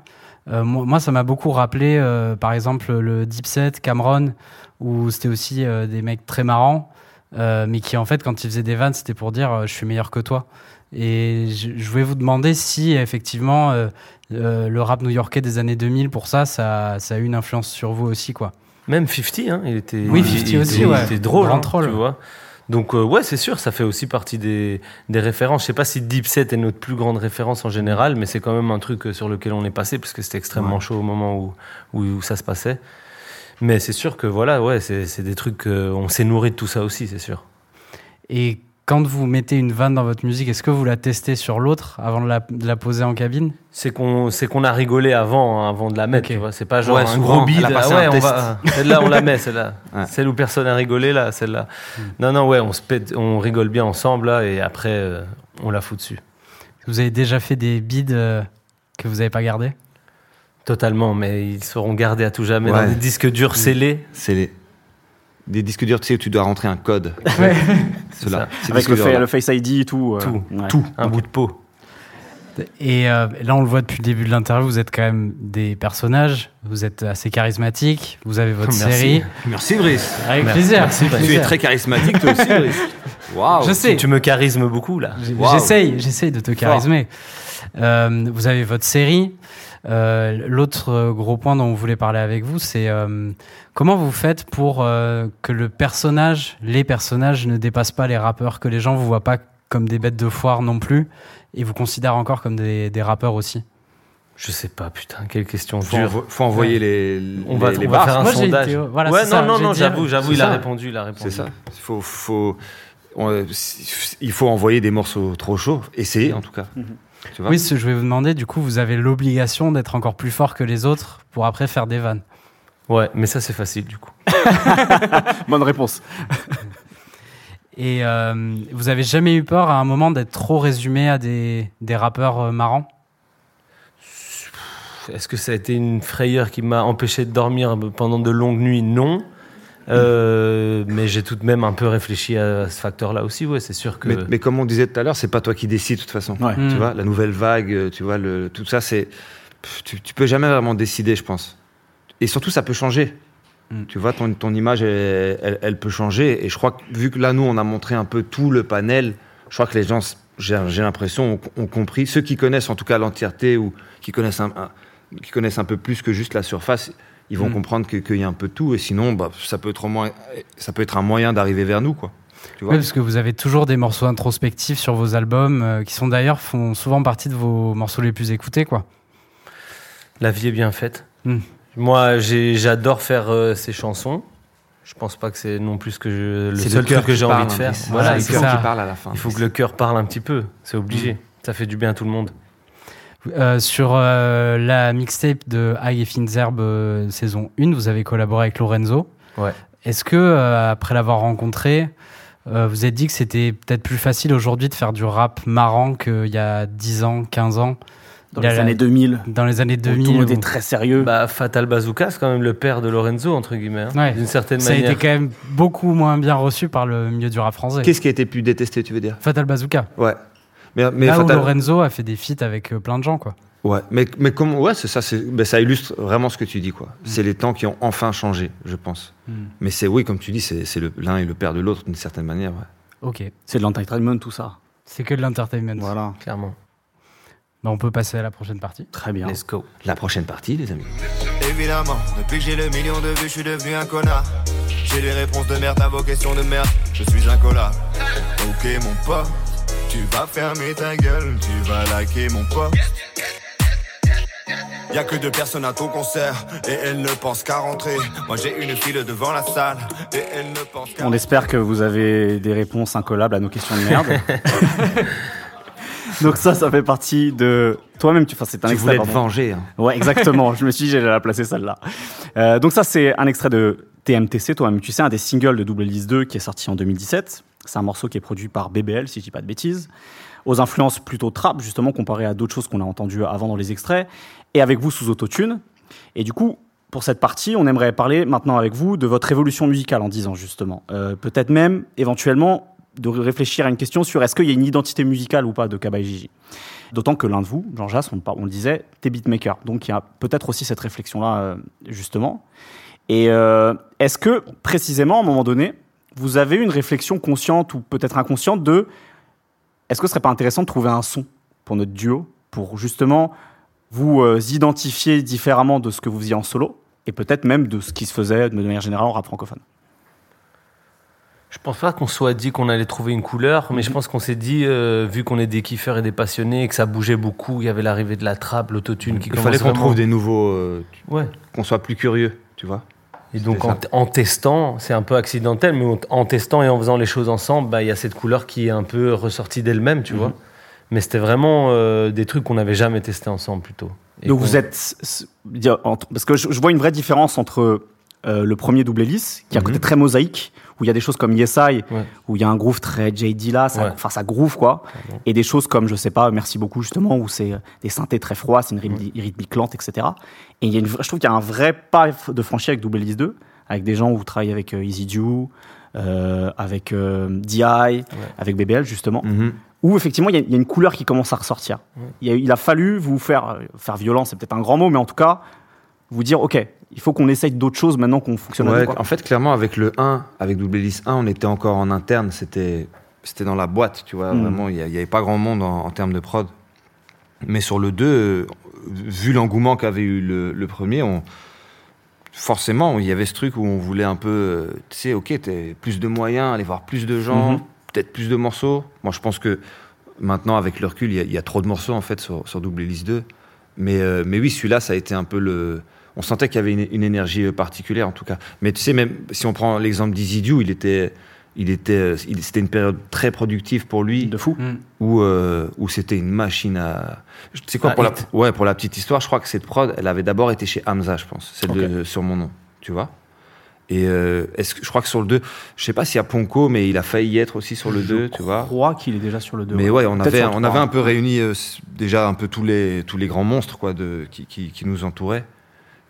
Euh, moi, ça m'a beaucoup rappelé, euh, par exemple, le Dipset, Cameron, où c'était aussi euh, des mecs très marrants, mais qui en fait, quand ils faisaient des vannes, c'était pour dire je suis meilleur que toi. Et je, je voulais vous demander si effectivement le rap new-yorkais des années 2000, pour ça, ça, ça a eu une influence sur vous aussi, quoi. Même 50, hein, il était, Oui, il- 50 il aussi, ouais. il était drôle, hein, tu vois. Donc euh, ouais, c'est sûr, ça fait aussi partie des, des références. Je sais pas si Dipset est notre plus grande référence en général, mais c'est quand même un truc euh, sur lequel on est passé parce que c'était extrêmement chaud au moment où, où, où ça se passait. Mais c'est sûr que voilà, ouais, c'est c'est des trucs, euh, on s'est nourri de tout ça aussi, c'est sûr. Et quand vous mettez une vanne dans votre musique, est-ce que vous la testez sur l'autre avant de la, de la poser en cabine? C'est qu'on c'est qu'on a rigolé avant hein, avant de la mettre, Ok. tu vois. C'est pas genre Ouais, un gros bide. ah ouais, on va (laughs) celle-là on la met celle-là. (laughs) Ouais. Celle où personne a rigolé là, celle-là. Non non ouais, on se pète, on rigole bien ensemble là et après euh, on la fout dessus. Vous avez déjà fait des bides euh, que vous n'avez pas gardés? Totalement, mais ils seront gardés à tout jamais Ouais. dans des disques durs scellés. C'est les... des disques durs, tu sais, où tu dois rentrer un code. (laughs) Ces Avec le, fa- le Face ID et tout. euh, Tout, ouais. tout, un bout de peau. Et euh, là, on le voit depuis le début de l'interview, vous êtes quand même des personnages, vous êtes assez charismatiques, vous avez votre Merci. série. Merci, Brice. Avec Merci. plaisir. Merci, Tu es très charismatique, toi aussi, Brice. (laughs) Waouh. Je sais. Tu me charismes beaucoup là. J'essaye de te charismer. Euh, vous avez votre série. Euh, L'autre gros point dont on voulait parler avec vous, c'est euh, comment vous faites pour euh, que le personnage, les personnages ne dépassent pas les rappeurs, que les gens vous voient pas comme des bêtes de foire non plus, et vous considèrent encore comme des, des rappeurs aussi? Je sais pas, putain, quelle question Faut, dure. envo- faut envoyer les, On va, les, les on va bars. faire un Moi, j'ai sondage. été- voilà, ouais, non, ça, non, non, j'avoue, j'avoue, il a répondu, il a répondu. C'est ça. Il faut, faut, on- il faut envoyer des morceaux trop chauds. Essayer, en tout cas. Tu vois Oui, ce que je vais vous demander, du coup, vous avez l'obligation d'être encore plus fort que les autres pour après faire des vannes. Ouais, mais ça c'est facile du coup. (laughs) Bonne réponse. Et euh, vous avez jamais eu peur à un moment d'être trop résumé à des, des rappeurs euh, marrants? Est-ce que ça a été une frayeur qui m'a empêché de dormir pendant de longues nuits? Non. Euh, mais j'ai tout de même un peu réfléchi à ce facteur-là aussi. Ouais, c'est sûr que. Mais, mais comme on disait tout à l'heure, c'est pas toi qui décides de toute façon. Ouais. Mm. Tu vois, la nouvelle vague, euh, tu vois, le, tout ça, c'est. Tu, tu peux jamais vraiment décider, je pense. Et surtout, ça peut changer. Mm. Tu vois, ton, ton image, elle, elle- elle peut changer. Et je crois que, vu que là, nous, on a montré un peu tout le panel, je crois que les gens, j'ai j'ai l'impression, ont, ont compris. Ceux qui connaissent en tout cas l'entièreté ou qui connaissent un, un- qui connaissent un peu plus que juste la surface, ils vont Mm. comprendre que- qu'il y a un peu de tout. Et sinon, bah, ça, peut être au moins, ça peut être un moyen d'arriver vers nous, quoi. Tu vois Oui, parce que vous avez toujours des morceaux introspectifs sur vos albums, euh, qui sont d'ailleurs font souvent partie de vos morceaux les plus écoutés, quoi. La vie est bien faite. Hmm. Moi, j'adore faire euh, ces chansons. Je pense pas que c'est non plus ce que je, le C'est seul cœur truc que j'ai envie de faire. Voilà, c'est il le qui parle à la fin. il faut que le cœur parle un petit peu. C'est obligé. Ça fait du bien à tout le monde. Euh, sur euh, la mixtape de High et Fines Herbes euh, saison 1, vous avez collaboré avec Lorenzo. Ouais. Est-ce que, euh, après l'avoir rencontré, euh, vous êtes dit que c'était peut-être plus facile aujourd'hui de faire du rap marrant qu'il y a 10 ans, 15 ans? Dans a les la- années 2000, Dans les années où tout le 2000 monde est très sérieux. Bah, Fatal Bazooka, c'est quand même le père de Lorenzo, entre guillemets. hein, Ouais. D'une certaine Ça a manière. été quand même beaucoup moins bien reçu par le milieu du rap français. Qu'est-ce qui a été plus détesté, tu veux dire? Fatal Bazooka. Ouais. Mais, mais Là où Fatal- Lorenzo a fait des feats avec euh, plein de gens, quoi. Ouais, mais, mais comment ouais, c'est ça, c'est, ben, ça illustre vraiment ce que tu dis, quoi. C'est les temps qui ont enfin changé, je pense. Mm. Mais c'est, oui, comme tu dis, c'est, c'est le, l'un et le père de l'autre, d'une certaine manière. ouais. Ok. C'est de l'entertainment, tout ça. C'est que de l'entertainment. Voilà. Clairement. Bah, on peut passer à la prochaine partie. Très bien. Let's go. La prochaine partie, les amis. Évidemment, depuis que j'ai le million de vues, je suis devenu un connard. J'ai les réponses de merde à vos questions de merde. Je suis un collard. Ok, mon pote, tu vas fermer ta gueule, tu vas liker mon pote. Y'a que deux personnes à ton concert et elles ne pensent qu'à rentrer. Moi j'ai une file devant la salle et elles ne pensent qu'à On espère que vous avez des réponses incollables à nos questions de merde. (laughs) Donc ça, ça fait partie de toi-même. Tu, enfin, c'est un Tu extrait. voulais te venger. hein. Ouais, exactement. je me suis dit, j'allais la placer celle-là. Euh, donc ça, c'est un extrait de TMTC, toi-même. Tu sais, un des singles de Double List 2 qui est sorti en 2017. C'est un morceau qui est produit par BBL, si je dis pas de bêtises. Aux influences plutôt trap, justement, comparé à d'autres choses qu'on a entendues avant dans les extraits. Et avec vous sous autotune. Et du coup, pour cette partie, on aimerait parler maintenant avec vous de votre évolution musicale en 10 ans, justement. Euh, Peut-être même, éventuellement, de réfléchir à une question sur est-ce qu'il y a une identité musicale ou pas de Kaba et Gigi. D'autant que l'un de vous, Jean Jass, on, le disait, t'es beatmaker. Donc il y a peut-être aussi cette réflexion-là, euh, justement. Et euh, est-ce que, précisément, à un moment donné, vous avez une réflexion consciente ou peut-être inconsciente de est-ce que ce serait pas intéressant de trouver un son pour notre duo, pour justement vous euh, identifier différemment de ce que vous faisiez en solo et peut-être même de ce qui se faisait de manière générale en rap francophone? Je pense pas qu'on soit dit qu'on allait trouver une couleur, mais je pense qu'on s'est dit, euh, vu qu'on est des kiffeurs et des passionnés, et que ça bougeait beaucoup, il y avait l'arrivée de la trappe, l'autotune qui Il fallait qu'on vraiment- trouve des nouveaux, euh, Ouais. qu'on soit plus curieux, tu vois. Et donc en, en testant, c'est un peu accidentel, mais en, testant et en faisant les choses ensemble, bah, il y a cette couleur qui est un peu ressortie d'elle-même, tu Mhm. vois. Mais c'était vraiment euh, des trucs qu'on n'avait jamais testés ensemble plutôt. Et Donc vous êtes parce que je, je vois une vraie différence entre euh, le premier double hélice qui a un côté Mhm. très mosaïque où il y a des choses comme Yes I Ouais. où il y a un groove très JD là, ça, Ouais. enfin ça groove quoi, Pardon. et des choses comme je sais pas, merci beaucoup justement où c'est euh, des synthés très froids, c'est une rythmique, rythmique lente etc. Et il y a une, je trouve qu'il y a un vrai pas de franchi avec double hélice 2 avec des gens où vous travaillez avec euh, Easy Dew, euh, avec euh, DI, avec BBL justement Mhm. où effectivement il y, a- il y a une couleur qui commence à ressortir. Ouais. Il, a- il a fallu vous faire faire violence, c'est peut-être un grand mot, mais en tout cas vous dire ok, il faut qu'on essaye d'autres choses maintenant qu'on fonctionne. Ouais, en fait, clairement, avec le 1, avec Double Hélice 1, on était encore en interne, c'était, c'était dans la boîte, tu vois. Mm. Vraiment, il n'y avait pas grand monde en, en termes de prod. Mais sur le 2, euh, vu l'engouement qu'avait eu le, le premier, on, forcément, il y avait ce truc où on voulait un peu, euh, tu sais, ok, plus de moyens, aller voir plus de gens, Mhm. peut-être plus de morceaux. Moi, je pense que maintenant, avec le recul, il y a- il y, a trop de morceaux, en fait, sur, sur Double Hélice 2. Mais, euh, mais oui, celui-là, ça a été un peu le. On sentait qu'il y avait une, une énergie particulière, en tout cas. Mais tu sais, même si on prend l'exemple d'Isidiou, il était. Il était, il- c'était une période très productive pour lui, De fou. Mm. où, euh, où c'était une machine à. Tu sais quoi, À pour la, ouais, pour la petite histoire, je crois que cette prod, elle avait d'abord été chez Hamza, je pense, celle de Sur mon nom, tu vois. Et euh, est-ce que, je crois que sur le 2, je sais pas s'il y a Ponko, mais il a failli y être aussi sur le 2, tu vois. Je crois qu'il est déjà sur le 2. Mais ouais, on avait, on avait un peu réuni euh, déjà un peu tous les, tous les grands monstres quoi, de, qui, qui, qui nous entouraient,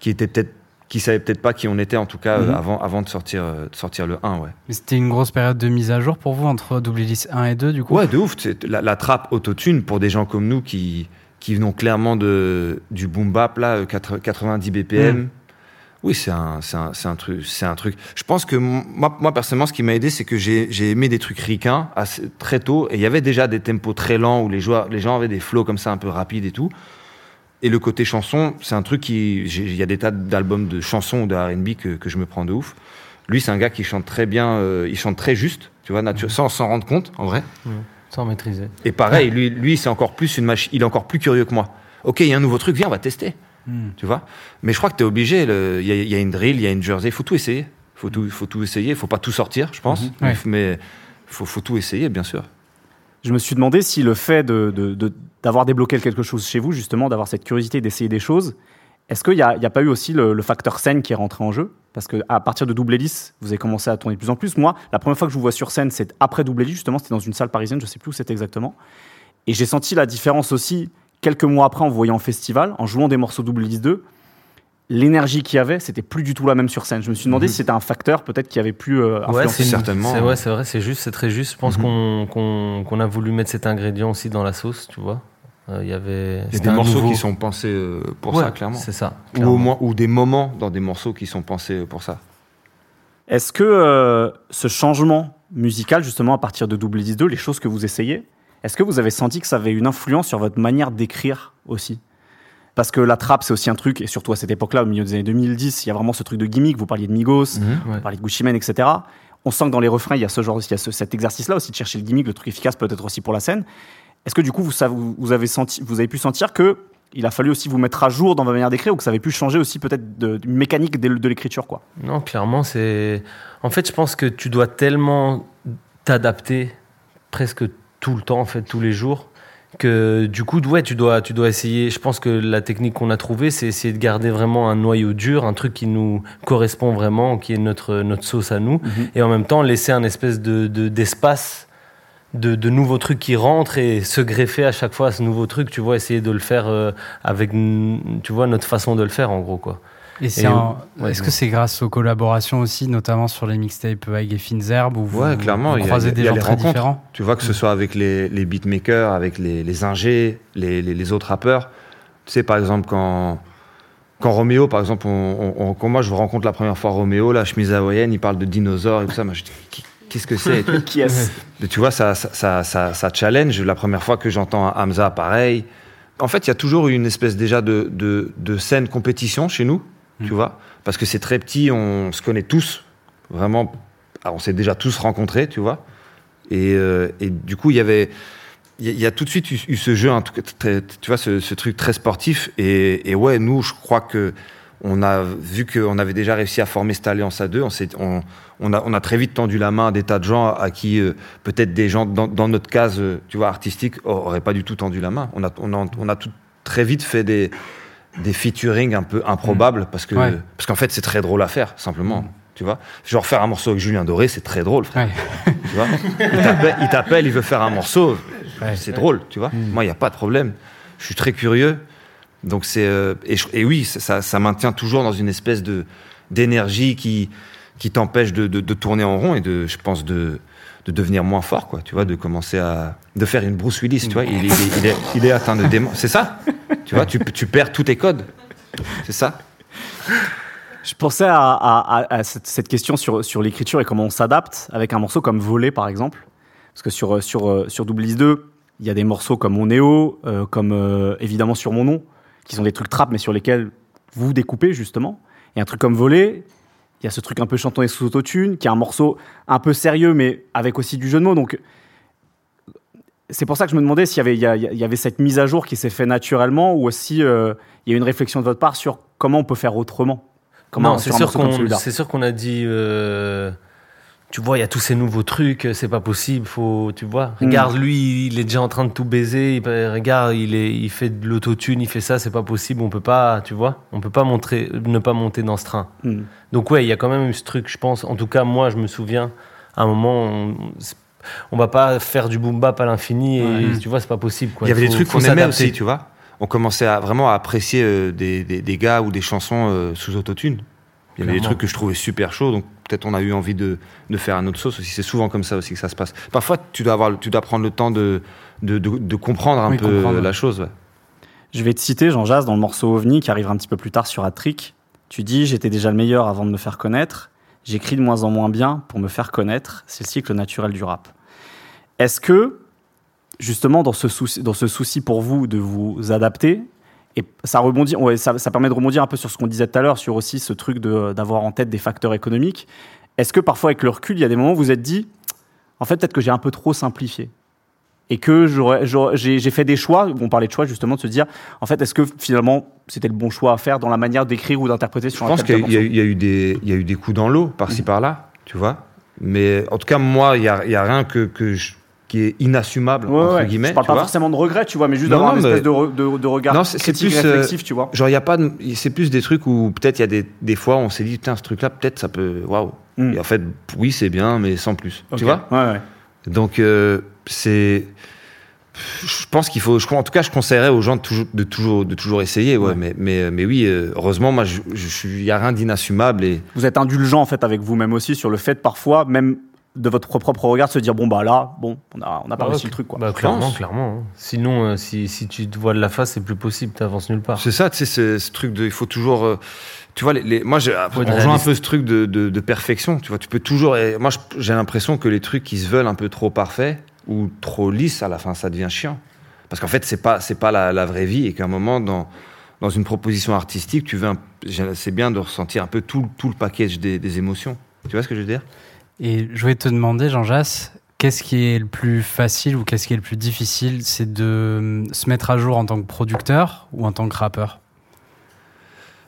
qui étaient peut-être, qui savaient peut-être pas qui on était en tout cas euh, Mhm. avant, avant de sortir, euh, de sortir le 1, ouais. Mais C'était une grosse période de mise à jour pour vous entre Double Hélice 1 et 2, du coup? Ouais, de ouf. c'est- La, la trappe autotune pour des gens comme nous qui, qui venons clairement de, du boom bap, là, euh, 80 90 BPM. Mm. Oui, c'est un, c'est un, c'est un truc, c'est un truc. Je pense que moi, moi personnellement, ce qui m'a aidé, c'est que j'ai, j'ai aimé des trucs ricains assez, très tôt, et il y avait déjà des tempos très lents où les joueurs, les gens avaient des flows comme ça un peu rapides et tout. Et le côté chanson, c'est un truc qui, il y a des tas d'albums de chansons ou de R&B que, que je me prends de ouf. Lui, c'est un gars qui chante très bien, euh, il chante très juste, tu vois, natu- sans s'en rendre compte, en vrai. Sans maîtriser. Et pareil, lui, lui c'est encore plus une machine. Il est encore plus curieux que moi. Ok, il y a un nouveau truc, viens, on va tester. Hmm. Tu vois? Mais je crois que tu es obligé. Il y, a- il y a une drill, il y a une jersey. faut tout essayer. faut tout, faut tout essayer. faut pas tout sortir, je pense. Ouais. Mais faut, faut tout essayer, bien sûr. Je me suis demandé si le fait de- de- de- d'avoir débloqué quelque chose chez vous, justement, d'avoir cette curiosité d'essayer des choses, est-ce qu'il n'y a, il y a pas eu aussi le, le facteur scène qui est rentré en jeu? Parce qu'à partir de Double Hélice, vous avez commencé à tourner de plus en plus. Moi, la première fois que je vous vois sur scène, c'est après Double Hélice, justement, c'était dans une salle parisienne, je sais plus où c'était exactement. Et j'ai senti la différence aussi quelques mois après en vous voyant en festival, en jouant des morceaux Double Hélice 2. L'énergie qu'il y avait, c'était plus du tout la même sur scène. Je me suis demandé Mhm. si c'était un facteur peut-être qui avait pu euh, Ouais, influencer. c'est une- certainement. c'est- Ouais, c'est vrai, c'est juste, c'est très juste. Je pense Mhm. qu'on a voulu mettre cet ingrédient aussi dans la sauce, tu vois. Euh, Il y avait. Il y a des morceaux nouveau- qui sont pensés euh, pour Ouais, ça, clairement. C'est ça. Ou au moins, ou des moments dans des morceaux qui sont pensés pour ça. Est-ce que euh, ce changement musical, justement, à partir de Double 10 2, les choses que vous essayez, est-ce que vous avez senti que ça avait une influence sur votre manière d'écrire aussi? Parce que la trappe, c'est aussi un truc, et surtout à cette époque-là, au milieu des années 2010, il y a vraiment ce truc de gimmick. Vous parliez de Migos, Mhm. vous parliez de Gucci Mane, etc. On sent que dans les refrains, il y a ce genre, il y a ce- cet exercice-là aussi de chercher le gimmick, le truc efficace peut-être aussi pour la scène. Est-ce que du coup, vous, avez senti, vous avez pu sentir que il a fallu aussi vous mettre à jour dans votre manière d'écrire ou que ça avait pu changer aussi peut-être de, mécanique de, de l'écriture, quoi? Non, clairement, c'est. En fait, je pense que tu dois tellement t'adapter presque tout le temps, en fait, tous les jours, que du coup, ouais, tu dois, tu dois essayer. Je pense que la technique qu'on a trouvée, c'est essayer de garder vraiment un noyau dur, un truc qui nous correspond vraiment, qui est notre, notre sauce à nous, et en même temps laisser un espèce de, de- d'espace. De, de nouveaux trucs qui rentrent et se greffer à chaque fois à ce nouveau truc, tu vois, essayer de le faire euh, avec, tu vois, notre façon de le faire en gros, quoi. Et c'est Et un- ouais, Est-ce que c'est grâce aux collaborations aussi, notamment sur les mixtapes avec et Fines Herbes, où vous, Ouais, clairement, vous il y a- croisez y a- des il y a gens les très différents? Tu vois que ce soit avec les, les beatmakers, avec les, les ingés, les, les, les autres rappeurs. Tu sais, par exemple, quand, quand Roméo, par exemple, on, on- on- quand moi je rencontre la première fois Roméo, la chemise hawaïenne, il parle de dinosaures et tout ça. Moi, je dis, qu'est-ce que c'est et tout. (laughs) Qui est-ce Mais tu vois, ça, ça, ça, ça, challenge. La première fois que j'entends Hamza, pareil. En fait, il y a toujours eu une espèce déjà de, de, de scène compétition chez nous, tu vois, parce que c'est très petit, on se connaît tous, vraiment. Alors, on s'est déjà tous rencontrés, tu vois. Et, euh, et du coup, il y avait. Il y, a- tout de suite eu, ce jeu, très- tu vois, ce, ce truc très sportif. Et, et ouais, nous, je crois que on a vu qu'on avait déjà réussi à former cette alliance à deux. On, s'est- on, on a, on a très vite tendu la main à des tas de gens à qui euh, peut-être des gens dans, dans notre case, euh, tu vois, artistique, auraient pas du tout tendu la main. On a, on a, on a tout, très vite fait des, des featuring un peu improbables parce que, Ouais. parce qu'en fait, c'est très drôle à faire, simplement. Tu vois, genre faire un morceau avec Julien Doré, c'est très drôle, frère. Ouais. Tu vois, il t'appelle, il veut faire un morceau, Ouais. c'est drôle, tu vois. Moi, il n'y a pas de problème. Je suis très curieux. Donc c'est euh, et, oui, ça- maintient toujours dans une espèce de d'énergie qui qui t'empêche de, de, tourner en rond et de, je pense, de de devenir moins fort, quoi. Tu vois, de commencer à de faire une Bruce Willis, tu vois. Il, est- il, est, atteint de démon. C'est ça? Tu vois, tu, tu perds tous tes codes. C'est ça? Je pensais à, cette, question sur, sur l'écriture et comment on s'adapte avec un morceau comme Voler, par exemple. Parce que sur, sur, euh, sur Double List 2, il y a des morceaux comme Mon Néo, euh, comme euh, évidemment Sur Mon Nom, qui sont des trucs trap, mais sur lesquels vous découpez, justement. Et un truc comme Voler, il y a ce truc un peu chantonné sous autotune, qui est un morceau un peu sérieux, mais avec aussi du jeu de mots. Donc, c'est pour ça que je me demandais s'il y avait, il y, avait cette mise à jour qui s'est fait naturellement ou aussi euh, il y a une réflexion de votre part sur comment on peut faire autrement. Comment non, c'est sûr qu'on celui-là. c'est sûr qu'on a dit euh, tu vois il y a tous ces nouveaux trucs c'est pas possible faut tu vois Mm. regarde lui il est déjà en train de tout baiser il, regarde il est il fait de l'autotune il fait ça c'est pas possible on peut pas tu vois on peut pas montrer ne pas monter dans ce train Hmm. donc ouais il y a quand même eu ce truc je pense en tout cas moi je me souviens à un moment on, on va pas faire du boom bap à l'infini et tu vois c'est pas possible quoi. Il y avait faut- des trucs qu'on aimait aussi, tu vois. On commençait à vraiment à apprécier euh, des, des, des gars ou des chansons euh, sous autotune. Il y avait des trucs que je trouvais super chauds, donc peut-être on a eu envie de, de faire un autre sauce aussi. C'est souvent comme ça aussi que ça se passe. Parfois, tu dois, avoir, tu dois prendre le temps de, de, de, de comprendre un Oui, peu comprendre. la chose. ouais. Je vais te citer Jean Jazz dans le morceau OVNI qui arrivera un petit peu plus tard sur Atrick. Tu dis J'étais déjà le meilleur avant de me faire connaître. J'écris de moins en moins bien pour me faire connaître. C'est le cycle naturel du rap. Est-ce que, justement, dans ce, souci, dans ce souci pour vous de vous adapter, et ça, rebondit, ouais, ça, ça permet de rebondir un peu sur ce qu'on disait tout à l'heure, sur aussi ce truc de- d'avoir en tête des facteurs économiques. Est-ce que parfois, avec le recul, il y a des moments où vous vous êtes dit En fait, peut-être que j'ai un peu trop simplifié et que j'ai fait des choix, on parlait de choix justement, de se dire, en fait, est-ce que finalement c'était le bon choix à faire dans la manière d'écrire ou d'interpréter Je sur un pense qu'il y, a- y eu des, il y a eu des coups dans l'eau, par-ci Mhm. par-là, tu vois. Mais en tout cas, moi, il n'y a rien que, que je- qui est inassumable, Ouais, entre ouais. guillemets. Je parle tu pas vois. forcément de regret, tu vois, mais juste d'avoir une espèce de, re- de- de regard Non, critique, plus, euh, réflexif, tu vois. Genre, il y a pas c'est plus des trucs où peut-être il y a des, des fois on s'est dit, putain, ce truc-là, peut-être ça peut. Waouh. Mm. Et en fait, oui, c'est bien, mais sans plus. Tu vois Ouais, ouais. Donc, euh, c'est. Je pense qu'il faut. Je, en tout cas, je conseillerais aux gens de toujours, de toujours, de toujours essayer. Ouais. Mais, mais, mais oui, euh, heureusement, moi, je- je suis- il n'y a rien d'inassumable. Et Vous êtes indulgent en fait avec vous-même aussi sur le fait parfois, même de votre propre regard, se dire bon bah là, bon, on a, on a pas Bah, réussi ouais, le truc quoi. Bah, clairement, clairement. hein. Sinon, euh, si, si tu te vois de la face, c'est plus possible, t'avances nulle part. c'est ça, tu sais, ce, truc de. Il faut toujours. euh, tu vois, les, les- moi, j'ai- rejoint un peu ce truc de, de, de perfection. Tu vois, tu peux toujours. et moi, j'ai l'impression que les trucs qui se veulent un peu trop parfaits ou trop lisses, à la fin, ça devient chiant. Parce qu'en fait, c'est pas, c'est pas la, la vraie vie et qu'à un moment, dans, dans une proposition artistique, tu veux. C'est bien de ressentir un peu tout, tout le package des, des émotions. Tu vois ce que je veux dire? Et je voulais te demander, Jean Jass, qu'est-ce qui est le plus facile ou qu'est-ce qui est le plus difficile C'est de hum, se mettre à jour en tant que producteur ou en tant que rappeur?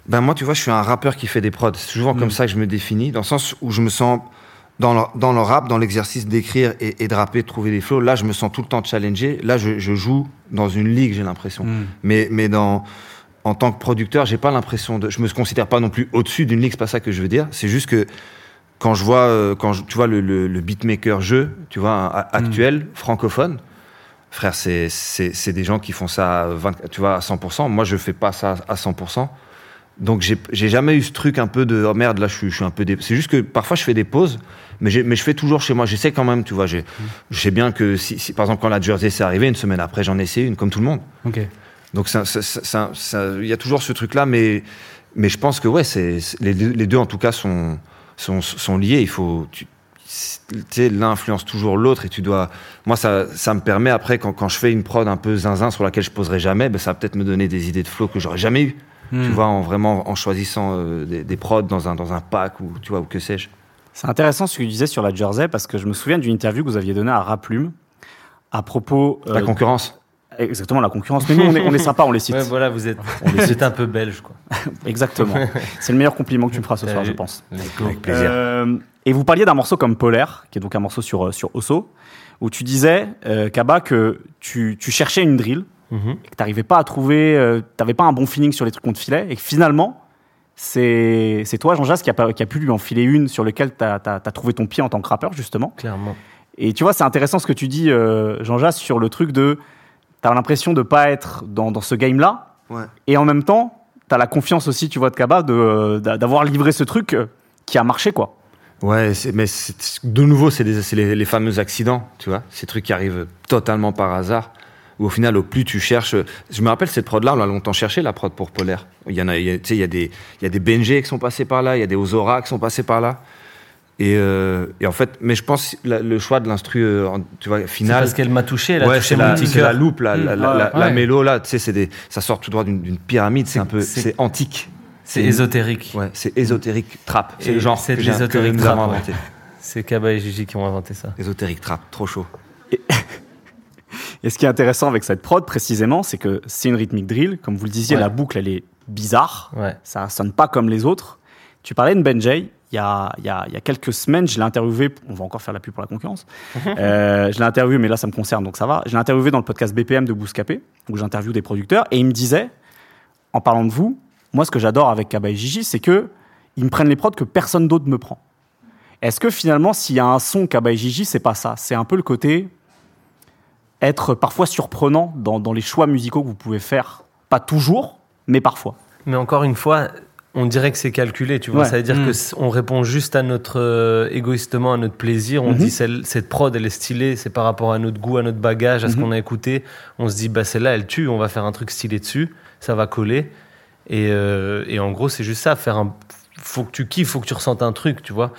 Ben moi, tu vois, je suis un rappeur qui fait des prods. C'est souvent Mm. comme ça que je me définis, dans le sens où je me sens dans le, dans le rap, dans l'exercice d'écrire et, et de rapper, de trouver des flows. Là, je me sens tout le temps challengé. Là, je, je joue dans une ligue, j'ai l'impression. Hmm. Mais, mais dans, en tant que producteur, j'ai pas l'impression de. Je me considère pas non plus au-dessus d'une ligue. C'est pas ça que je veux dire. C'est juste que quand je vois, euh, quand je- tu vois le, le, le beatmaker jeu, tu vois, a- actuel, francophone. Frère, c'est c'est c'est des gens qui font ça, à 20 tu vois, à 100%. Moi, je fais pas ça à 100%. Donc j'ai j'ai jamais eu ce truc un peu de oh merde là je suis, je suis un peu dé... c'est juste que parfois je fais des pauses mais j'ai- mais je fais toujours chez moi j'essaie quand même tu vois j'ai je sais bien que si, si, par exemple quand la Jersey s'est arrivée une semaine après j'en ai essayé une comme tout le monde Ok. donc ça ça- ça- ça- ça- il y a toujours ce truc là mais mais je pense que ouais c'est les deux en tout cas sont sont, sont liés il faut tu l'un influence toujours l'autre et tu dois moi ça ça me permet après quand, quand je fais une prod un peu zinzin sur laquelle je poserai jamais ben, ça va peut-être me donner des idées de flow que j'aurais jamais eu Hmm. tu vois, en vraiment en choisissant euh, des, des prods dans un, dans un pack ou tu vois ou que sais-je. C'est intéressant ce que tu disais sur la Jersey parce que je me souviens d'une interview que vous aviez donnée à Raplume à propos. euh, La concurrence. Exactement, la concurrence. Mais nous, on est, on est sympa, on les cite. (laughs) Ouais, voilà, vous êtes, (laughs) On les cite. un peu belge, quoi. (laughs) Exactement. C'est le meilleur compliment que tu me feras ce soir, je pense. Avec plaisir. Euh, et vous parliez d'un morceau comme Polaire, qui est donc un morceau sur, euh, sur Osso, où tu disais, euh, Kaba, que tu, tu cherchais une drill Mhm. et que tu n'arrivais pas à trouver, euh, t'avais pas un bon feeling sur les trucs qu'on te filait, et que finalement, c'est c'est toi, Jean-Jacques, qui qui a pu lui enfiler une sur lequel tu as, trouvé ton pied en tant que rappeur, justement. Clairement. Et tu vois, c'est intéressant ce que tu dis, euh, Jean-Jacques, sur le truc de. Tu as l'impression de pas être dans, dans ce game-là, Ouais. et en même temps, tu as la confiance aussi, tu vois, de Kaba, de, euh, d'avoir livré ce truc euh, qui a marché, quoi. Ouais, mais de nouveau, c'est les, les fameux accidents, tu vois, ces trucs qui arrivent totalement par hasard. Où au final, au plus tu cherches. Je me rappelle cette prod-là, on l'a longtemps cherché, la prod pour Polaire. Il y en a, tu sais, il y a des, il y a des Benjé qui sont passés par là, il y a des Ozora qui sont passés par là. Et, euh, et en fait, mais je pense la- le choix de l'instru, euh, tu vois, C'est final. parce qu'elle m'a touché, elle a Ouais, touché c'est mon la, petit c'est la loupe, la, la, Mm, la, ouais, la- ouais. mélo, là, tu sais, c'est des, ça sort tout droit d'une pyramide, c'est un peu, c'est- antique. C'est ésotérique. Ouais, c'est ésotérique trap. C'est le genre c'est que, que nous avons ouais. inventé. C'est Kaba et Gigi qui ont inventé ça. Ésotérique trap, trop chaud. (laughs) Et ce qui est intéressant avec cette prod précisément, c'est que c'est une rythmique drill. Comme vous le disiez, Ouais. la boucle, elle est bizarre. Ouais. Ça sonne pas comme les autres. Tu parlais de Benjay. Il y a, il y, a, il y a quelques semaines, je l'ai interviewé. On va encore faire la pub pour la concurrence. (laughs) Euh, je l'ai interviewé, mais là, ça me concerne, donc ça va. Je l'ai interviewé dans le podcast BPM de Bouscapé, où j'interviewe des producteurs. Et il me disait, en parlant de vous, moi, ce que j'adore avec Kaba et Gigi, c'est que ils me prennent les prods que personne d'autre me prend. Est-ce que finalement, s'il y a un son Kaba et Gigi, c'est pas ça? C'est un peu le côté être parfois surprenant dans, dans les choix musicaux que vous pouvez faire. Pas toujours, mais parfois. Mais encore une fois, on dirait que c'est calculé, tu vois. Ouais. Ça veut dire Mm. que c- on répond juste à notre euh, égoïstement, à notre plaisir. On Mhm. dit celle- cette prod, elle est stylée, c'est par rapport à notre goût, à notre bagage, à ce Mhm. qu'on a écouté. On se dit, bah celle-là, elle tue. On va faire un truc stylé dessus, ça va coller. Et, euh, et en gros, c'est juste ça. Faire un, faut que tu kiffes, faut que tu ressentes un truc, tu vois.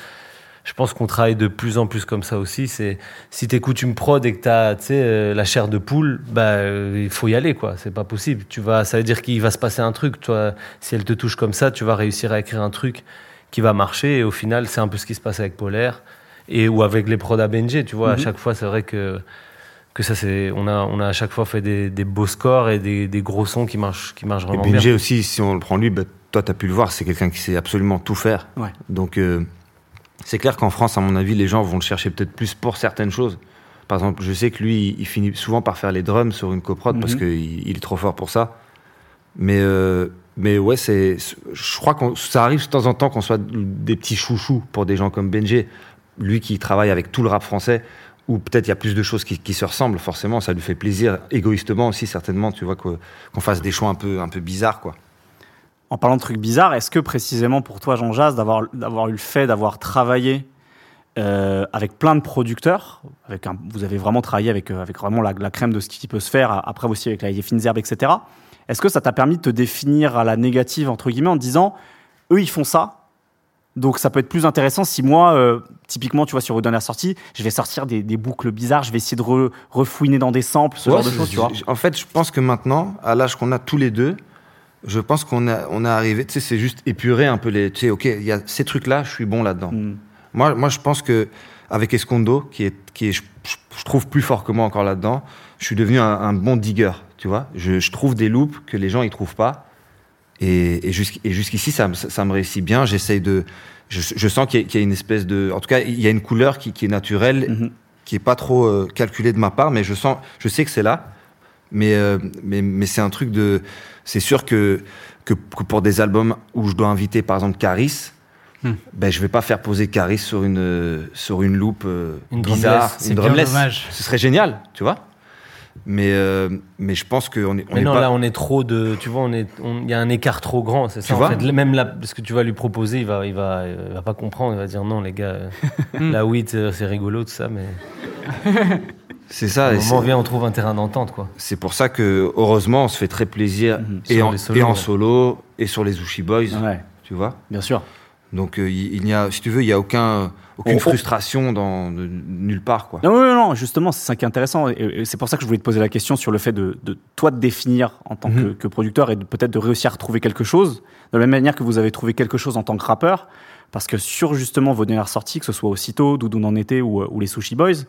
Je pense qu'on travaille de plus en plus comme ça aussi. C'est si t'écoutes une prod et que t'as, tu sais, euh, la chair de poule, bah euh, il faut y aller quoi. C'est pas possible. Tu vas, ça veut dire qu'il va se passer un truc. Toi, si elle te touche comme ça, tu vas réussir à écrire un truc qui va marcher. Et au final, c'est un peu ce qui se passe avec Polaire et ou avec les prods à Benji. Tu vois, à Mhm. chaque fois, c'est vrai que que ça c'est, on a on a à chaque fois fait des, des beaux scores et des, des gros sons qui marchent qui marchent Et vraiment Benji bien. aussi, si on le prend lui, bah, toi, tu as pu le voir, c'est quelqu'un qui sait absolument tout faire. Ouais. Donc, euh, c'est clair qu'en France, à mon avis, les gens vont le chercher peut-être plus pour certaines choses. Par exemple, je sais que lui, il finit souvent par faire les drums sur une coprod parce Mhm. qu'il il est trop fort pour ça. Mais, euh, mais ouais, c'est, je crois que ça arrive de temps en temps qu'on soit des petits chouchous pour des gens comme Benji. Lui qui travaille avec tout le rap français, où peut-être il y a plus de choses qui, qui se ressemblent, forcément, ça lui fait plaisir, égoïstement aussi, certainement, tu vois, qu'on fasse des choix un peu, un peu bizarres, quoi. En parlant de trucs bizarres, est-ce que précisément pour toi, Jean Jazz, d'avoir d'avoir eu le fait d'avoir travaillé euh, avec plein de producteurs, avec un, vous avez vraiment travaillé avec, euh, avec vraiment la, la crème de ce qui peut se faire, après aussi avec la fines herbes, etc. Est-ce que ça t'a permis de te définir à la négative, entre guillemets, en disant, eux, ils font ça, donc ça peut être plus intéressant si moi, euh, typiquement, tu vois, sur Redon la sortie, je vais sortir des, des boucles bizarres, je vais essayer de re- refouiner dans des samples, ce Ouais, genre de choses, tu vois. En fait, je pense que maintenant, à l'âge qu'on a tous les deux, je pense qu'on a, on a arrivé, tu sais, c'est juste épurer un peu les, tu sais, ok, il y a ces trucs-là, je suis bon là-dedans. Mm. Moi, moi, je pense que avec Escondo, qui est, qui est, je, trouve plus fort que moi encore là-dedans, je suis devenu un, un bon digger, tu vois. Je, je trouve des loops que les gens ils trouvent pas, et, et, jusqu'- et jusqu'ici, ça, me- ça me réussit bien. J'essaye de, je, je sens qu'il y, a- qu'il y a une espèce de, en tout cas, il y a une couleur qui, qui est naturelle, Mhm. qui est pas trop euh, calculée de ma part, mais je sens, je sais que c'est là. Mais, euh, mais, mais c'est un truc de. C'est sûr que, que, que pour des albums où je dois inviter, par exemple, Caris, Hmm. ben, je vais pas faire poser Caris sur une, euh, sur une loupe euh, Une bizarre, drumless, c'est une drumless. dommage. Ce serait génial, tu vois. Mais, euh, mais je pense qu'on est. on Mais est non, pas... là, on est trop de. Tu vois, on est, on- il y a un écart trop grand. C'est Tu ça. en vois fait. Même là, ce que tu vas lui proposer, il va, il va, il va pas comprendre. Il va dire non, les gars. euh, Hmm. la weed, euh, c'est rigolo, tout ça, mais (laughs) C'est ça. et moment vient, on trouve un terrain d'entente, quoi. C'est pour ça que, heureusement, on se fait très plaisir Mhm. et, en, les solos, et en ouais. solo et sur les Ushi Boys, Ouais, tu vois. bien sûr. Donc euh, il il n'y a, si tu veux, il n'y a aucun, aucune On- on- frustration dans de- nulle part, quoi. Non, non, non, justement, c'est ça qui est intéressant. Et, et c'est pour ça que je voulais te poser la question sur le fait de, de toi te définir en tant que, Mhm. que producteur et peut-être de réussir à retrouver quelque chose, de la même manière que vous avez trouvé quelque chose en tant que rappeur. Parce que sur justement vos dernières sorties, que ce soit aussitôt, Doudou en été ou, euh, ou les Sushi Boys,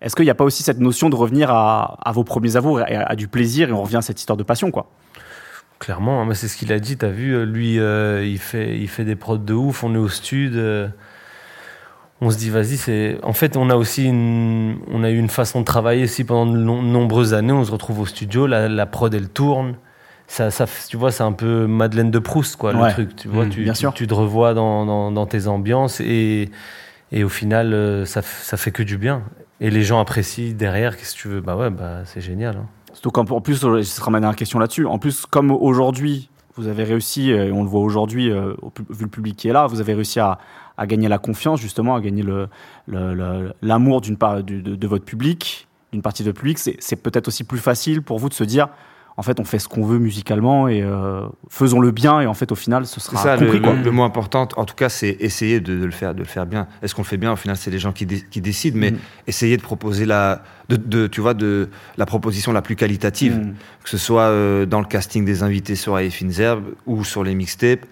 est-ce qu'il n'y a pas aussi cette notion de revenir à, à vos premiers amours et à, à du plaisir et on revient à cette histoire de passion, quoi? Clairement, hein, c'est ce qu'il a dit. T'as vu, euh, lui, euh, il fait, il fait des prods de ouf. On est au stud. euh, on se dit, vas-y, c'est. En fait, on a aussi une, on a eu une façon de travailler aussi pendant de long- nombreuses années. On se retrouve au studio, la, la prod elle tourne. Ça, ça, tu vois, c'est un peu Madeleine de Proust, quoi, Ouais. le truc. Tu vois, Mmh, tu, bien tu- sûr. tu te revois dans, dans, dans tes ambiances et, et au final, euh, ça, ça fait que du bien. Et les gens apprécient derrière. Qu'est-ce que tu veux? Bah ouais, bah c'est génial. hein. Surtout qu'en en plus, euh, ce sera ma dernière question là-dessus. En plus, comme aujourd'hui, vous avez réussi, euh, et on le voit aujourd'hui, euh, vu le public qui est là, vous avez réussi à, à gagner la confiance, justement, à gagner le- le- le- l'amour d'une part de, de votre public, d'une partie de votre public. C'est peut-être aussi plus facile pour vous de se dire, en fait, on fait ce qu'on veut musicalement et euh, faisons le bien. Et en fait, au final, ce sera ça, le, compris. quoi. le- le mot important, en tout cas, c'est essayer de, de le faire, de le faire bien. Est-ce qu'on le fait bien? Au final, c'est les gens qui, dé- qui décident, mais Mhm. essayer de proposer la, de, de- tu vois, de la proposition la plus qualitative, Mm. que ce soit euh, dans le casting des invités sur Aïe Fines Herbes ou sur les mixtapes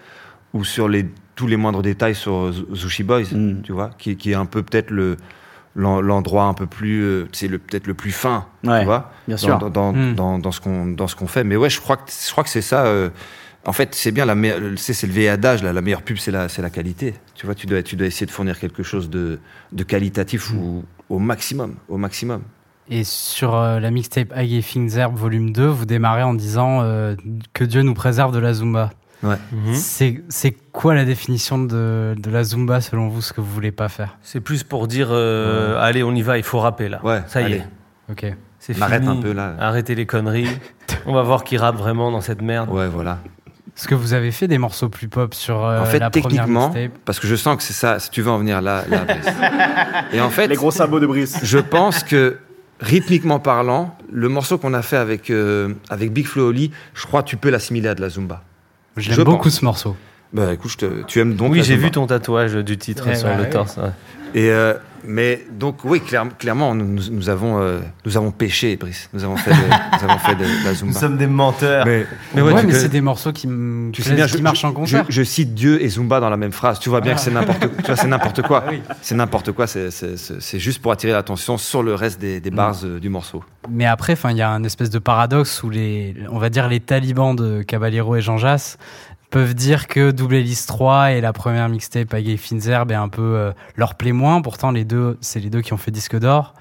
ou sur les tous les moindres détails sur Zushi Boys, Mm. tu vois, qui, qui est un peu peut-être le l'en- l'endroit un peu plus, euh, c'est le peut-être le plus fin, Ouais, tu vois, bien dans, sûr. dans, dans, Mm. dans- dans ce qu'on dans ce qu'on fait. Mais ouais, je crois que je crois que c'est ça. euh, en fait, c'est bien la c'est c'est le vieil adage là, la meilleure pub c'est la c'est la qualité. Tu vois, tu dois tu dois essayer de fournir quelque chose de de qualitatif ou au maximum, au maximum. Et sur euh, la mixtape High Finzerb volume 2, vous démarrez en disant euh, que Dieu nous préserve de la Zumba. Mhm. C'est c'est quoi la définition de, de la Zumba selon vous, ce que vous voulez pas faire? C'est plus pour dire, euh, allez, on y va, il faut rapper là. Ouais, ça y allez. est. Ok. C'est On arrête fini. un peu, là. Arrêtez les conneries. (laughs) on va voir qui rappe vraiment dans cette merde. Ouais, voilà. Est-ce que vous avez fait des morceaux plus pop sur euh, en fait, la techniquement, parce que je sens que c'est ça, si tu veux en venir là, là. (laughs) Et en fait, Les gros sabots de Brice. je pense que rythmiquement parlant, le morceau qu'on a fait avec, euh, avec Big Flo Oli, je crois que tu peux l'assimiler à de la Zumba. J'aime beaucoup ce morceau. Bah écoute, je te- tu aimes donc oui, j'ai vu ton tatouage du titre Eh sur bah le oui. torse. ouais. Et euh, mais donc oui, clair- clairement, nous, nous- nous avons euh, nous avons pêché, Brice. Nous avons fait de, (laughs) nous avons fait de, de la Nous Zumba. sommes des menteurs. Mais, Mais ouais, mais c'est des morceaux qui, tu sais bien, qui je, marchent en concert. je, je cite Dieu et Zumba dans la même phrase. Tu vois bien que c'est n'importe, c'est quoi. (laughs) Ah oui. C'est n'importe quoi. C'est, juste pour attirer l'attention sur le reste des, des bars euh, du morceau. Mais après, enfin, il y a un espèce de paradoxe où les, on va dire les talibans de Caballero et Jean Jass peuvent dire que Double Hélice 3 et la première mixtape à Gay Finzerb est un peu euh, leur plaît moins. Pourtant, les deux, c'est les deux qui ont fait disque d'or.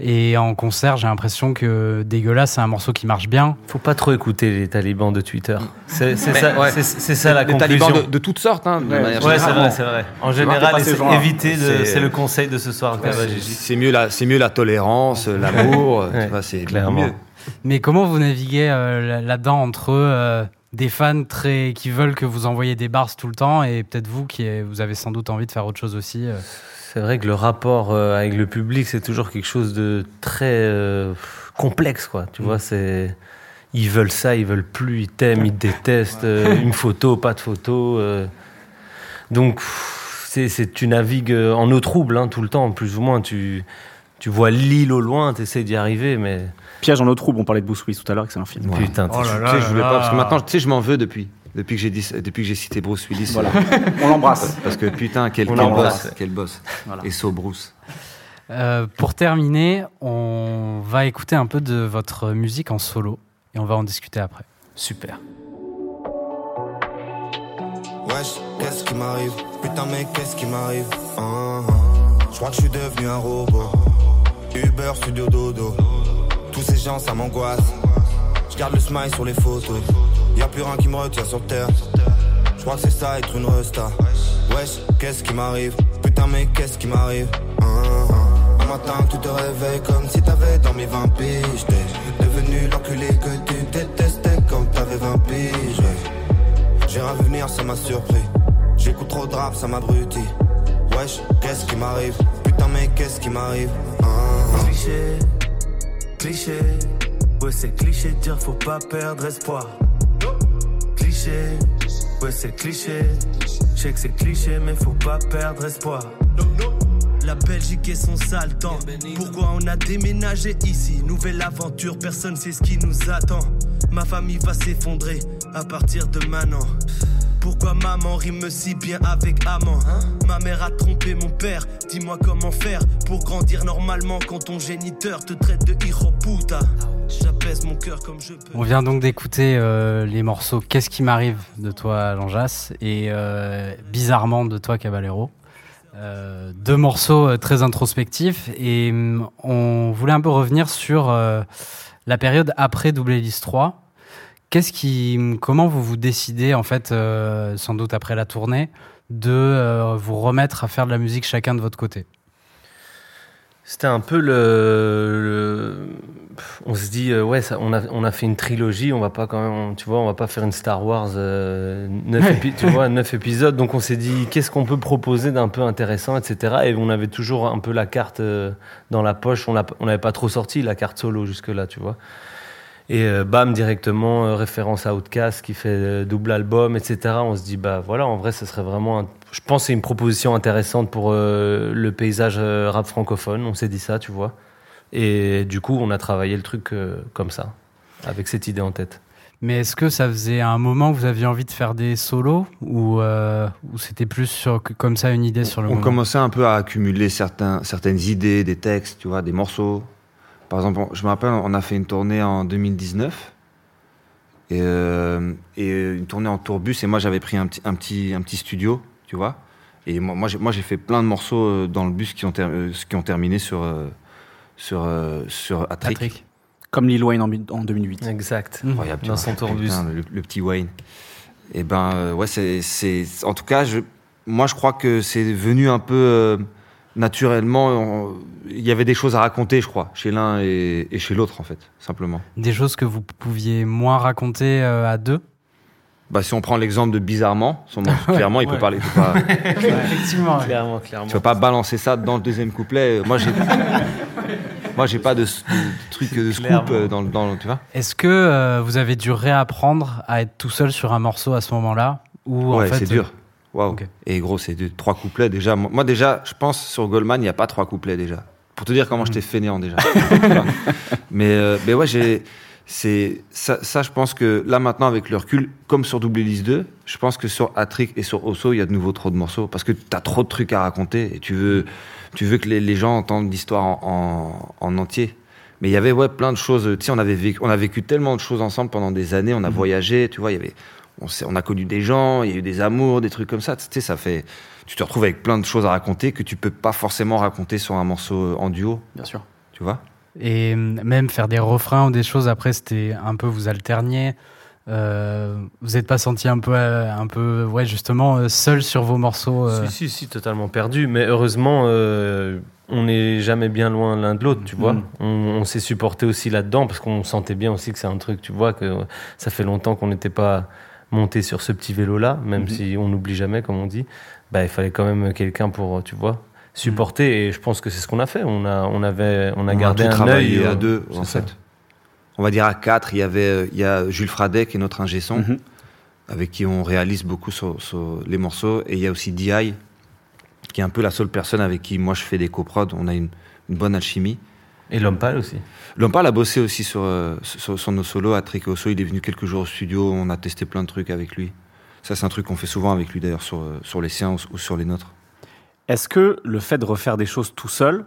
Et en concert, j'ai l'impression que Dégueulasse, c'est un morceau qui marche bien. Faut pas trop écouter les talibans de Twitter. C'est ça, ouais. ça la conclusion. talibans de, de toutes sortes, hein, de Ouais, manière Ouais, c'est générale. vrai, c'est vrai. En général, éviter. C'est- le conseil de ce soir. Ouais, c'est, mieux la, c'est mieux la tolérance, euh, l'amour. c'est clairement. mieux. Mais comment vous naviguez euh, là- là-dedans entre euh, des fans très qui veulent que vous envoyiez des bars tout le temps et peut-être vous qui vous avez sans doute envie de faire autre chose aussi. euh. C'est vrai que le rapport euh, avec le public, c'est toujours quelque chose de très euh, complexe, quoi. Tu vois, c'est ils veulent ça, ils veulent plus, ils t'aiment, ils te détestent, euh, une photo, pas de photo. euh. Donc, c'est, tu navigues en eau trouble hein, tout le temps, plus ou moins. Tu, tu vois l'île au loin, tu essaies d'y arriver, mais Piège en eau trouble, on parlait de Bruce Willis tout à l'heure, excellent film. Ouais. putain, Oh là là sais, je voulais là pas parce que maintenant, tu sais, je m'en veux depuis. Depuis que j'ai dit, depuis que j'ai cité Bruce Willis. Voilà. euh, On l'embrasse. Parce que putain, quel, quel boss, quel boss. Voilà. Et so Bruce. Euh, pour terminer, on va écouter un peu de votre musique en solo et on va en discuter après. Super. Wesh, qu'est-ce qui m'arrive? Putain mais qu'est-ce qui m'arrive? Hein, hein. Je crois que je suis devenu un robot Uber, studio dodo Tous ces gens ça m'angoisse Je garde le smile sur les photos y a plus rien qui me retient sur terre Je crois que c'est ça être une resta Wesh, qu'est-ce qui m'arrive? Putain mais qu'est-ce qui m'arrive? Un matin tu te réveilles comme si t'avais dormi 20 piges T'es devenu l'enculé que tu détestais quand t'avais 20 piges. J'ai rien vu venir, ça m'a surpris. J'écoute trop de rap, ça m'abrutit. Wesh, qu'est-ce qui m'arrive? Putain, mais qu'est-ce qui m'arrive? Cliché, ouais c'est cliché de dire faut pas perdre espoir. Cliché, ouais c'est cliché, je sais que c'est cliché mais faut pas perdre espoir. La Belgique et son sale temps. Pourquoi on a déménagé ici? Nouvelle aventure, personne sait ce qui nous attend. Ma famille va s'effondrer à partir de maintenant. Pourquoi maman rime si bien avec amant Ma mère a trompé mon père, dis-moi comment faire pour grandir normalement quand ton géniteur te traite de hijo puta. J'apaise mon cœur comme je peux. On vient donc d'écouter euh, les morceaux Qu'est-ce qui m'arrive de toi, Jean Jass, et euh, Bizarrement de toi, Caballero. Euh, deux morceaux euh, très introspectifs et hum, on voulait un peu revenir sur euh, la période après Double Hélice 3. Qu'est-ce qui, comment vous vous décidez en fait, euh, sans doute après la tournée, de euh, vous remettre à faire de la musique chacun de votre côté? C'était un peu le, On se dit, euh, ouais, ça, on, a, on a fait une trilogie, on va pas quand même, tu vois, on va pas faire une Star Wars, euh, neuf, épi- tu vois, neuf épisodes. Donc on s'est dit, qu'est-ce qu'on peut proposer d'un peu intéressant, etc. Et on avait toujours un peu la carte dans la poche. On n'avait pas trop sorti la carte solo jusque-là, tu vois. Et euh, bam, directement, euh, référence à Outcast qui fait euh, double album, etc. On se dit, bah voilà, en vrai, ce serait vraiment. un- Je pense que c'est une proposition intéressante pour euh, le paysage euh, rap francophone. On s'est dit ça, tu vois. Et du coup, on a travaillé le truc euh, comme ça, avec cette idée en tête. Mais est-ce que ça faisait un moment que vous aviez envie de faire des solos ou, euh, ou c'était plus sur, que- comme ça une idée sur le On moment? commençait un peu à accumuler certains, certaines idées, des textes, tu vois, des morceaux. Par exemple, je me rappelle, on a fait une tournée en 2019. Et, euh, et une tournée en tourbus. Et moi, j'avais pris un petit, un, petit, un petit studio, tu vois. Et moi, moi, j'ai, fait plein de morceaux euh, dans le bus qui ont, ter- euh, qui ont terminé sur, euh, sur, sur Attrick. Patrick Comme Lil Wayne en, en 2008. Exact. Incroyable, tu Dans vois. son tourbus. Putain, le, le petit Wayne. Et ben, euh, ouais, c'est, c'est, en tout cas, je, moi, je crois que c'est venu un peu euh, naturellement. Il y avait des choses à raconter, je crois, chez l'un et, et chez l'autre, en fait, simplement. Des choses que vous pouviez moins raconter euh, à deux? Bah, si on prend l'exemple de Bizarrement, son morceau, (laughs) clairement, il peut parler. il peut pas- (laughs) Effectivement. Clairement, clairement. tu peux pas balancer ça dans le deuxième couplet? Moi, j'ai, (laughs) moi, j'ai pas de, truc de scoop Clairement. euh, dans, le- dans, le- tu vois. Est-ce que euh, vous avez dû réapprendre à être tout seul sur un morceau à ce moment-là? Ou en ouais, fait, c'est dur. Waouh. Ok. Et gros, c'est dur. Trois couplets déjà. Moi, déjà, je pense sur Goldman, il n'y a pas trois couplets déjà. Pour te dire comment j'étais fainéant déjà. (laughs) Mais, euh, mais ouais, j'ai. C'est ça, ça, je pense que là maintenant avec le recul, comme sur Double List 2, je pense que sur Atrick et sur Osso, il y a de nouveau trop de morceaux parce que tu as trop de trucs à raconter et tu veux, tu veux que les, les gens entendent l'histoire en, en, en entier. Mais il y avait ouais plein de choses. Tu sais, on avait vécu, on a vécu tellement de choses ensemble pendant des années. On a voyagé, tu vois. Il y avait, on, on a connu des gens, il y a eu des amours, des trucs comme ça. Tu sais, ça fait, tu te retrouves avec plein de choses à raconter que tu peux pas forcément raconter sur un morceau en duo, Bien sûr. tu vois? Et euh, même faire des refrains ou des choses après, c'était un peu vous alterniez. Euh, vous n'êtes pas senti un peu, euh, un peu, ouais, justement, euh, seul sur vos morceaux euh, Si, si, si, totalement perdu. Mais heureusement, euh, on n'est jamais bien loin l'un de l'autre, tu vois. Mm. On, on s'est supporté aussi là-dedans parce qu'on sentait bien aussi que c'est un truc, tu vois, que ça fait longtemps qu'on n'était pas monté sur ce petit vélo-là, même Mhm. si on n'oublie jamais, comme on dit. Bah, il fallait quand même quelqu'un pour, tu vois, supporter. Et je pense que c'est ce qu'on a fait. On a, on avait, on a On gardé tout un œil à euh, deux, en ça. fait. On va dire à quatre. Il y avait, euh, il y a Jules Fradec qui est notre ingé son, Mhm. avec qui on réalise beaucoup sur, sur les morceaux. Et il y a aussi DI, qui est un peu la seule personne avec qui moi je fais des coprods. On a une, une bonne alchimie. Et l'homme pâle aussi. Lompal a bossé aussi sur, euh, sur, sur nos solos. À Trick et Osso, il est venu quelques jours au studio. On a testé plein de trucs avec lui. Ça, c'est un truc qu'on fait souvent avec lui d'ailleurs sur, euh, sur les siens ou, ou sur les nôtres. Est-ce que le fait de refaire des choses tout seul,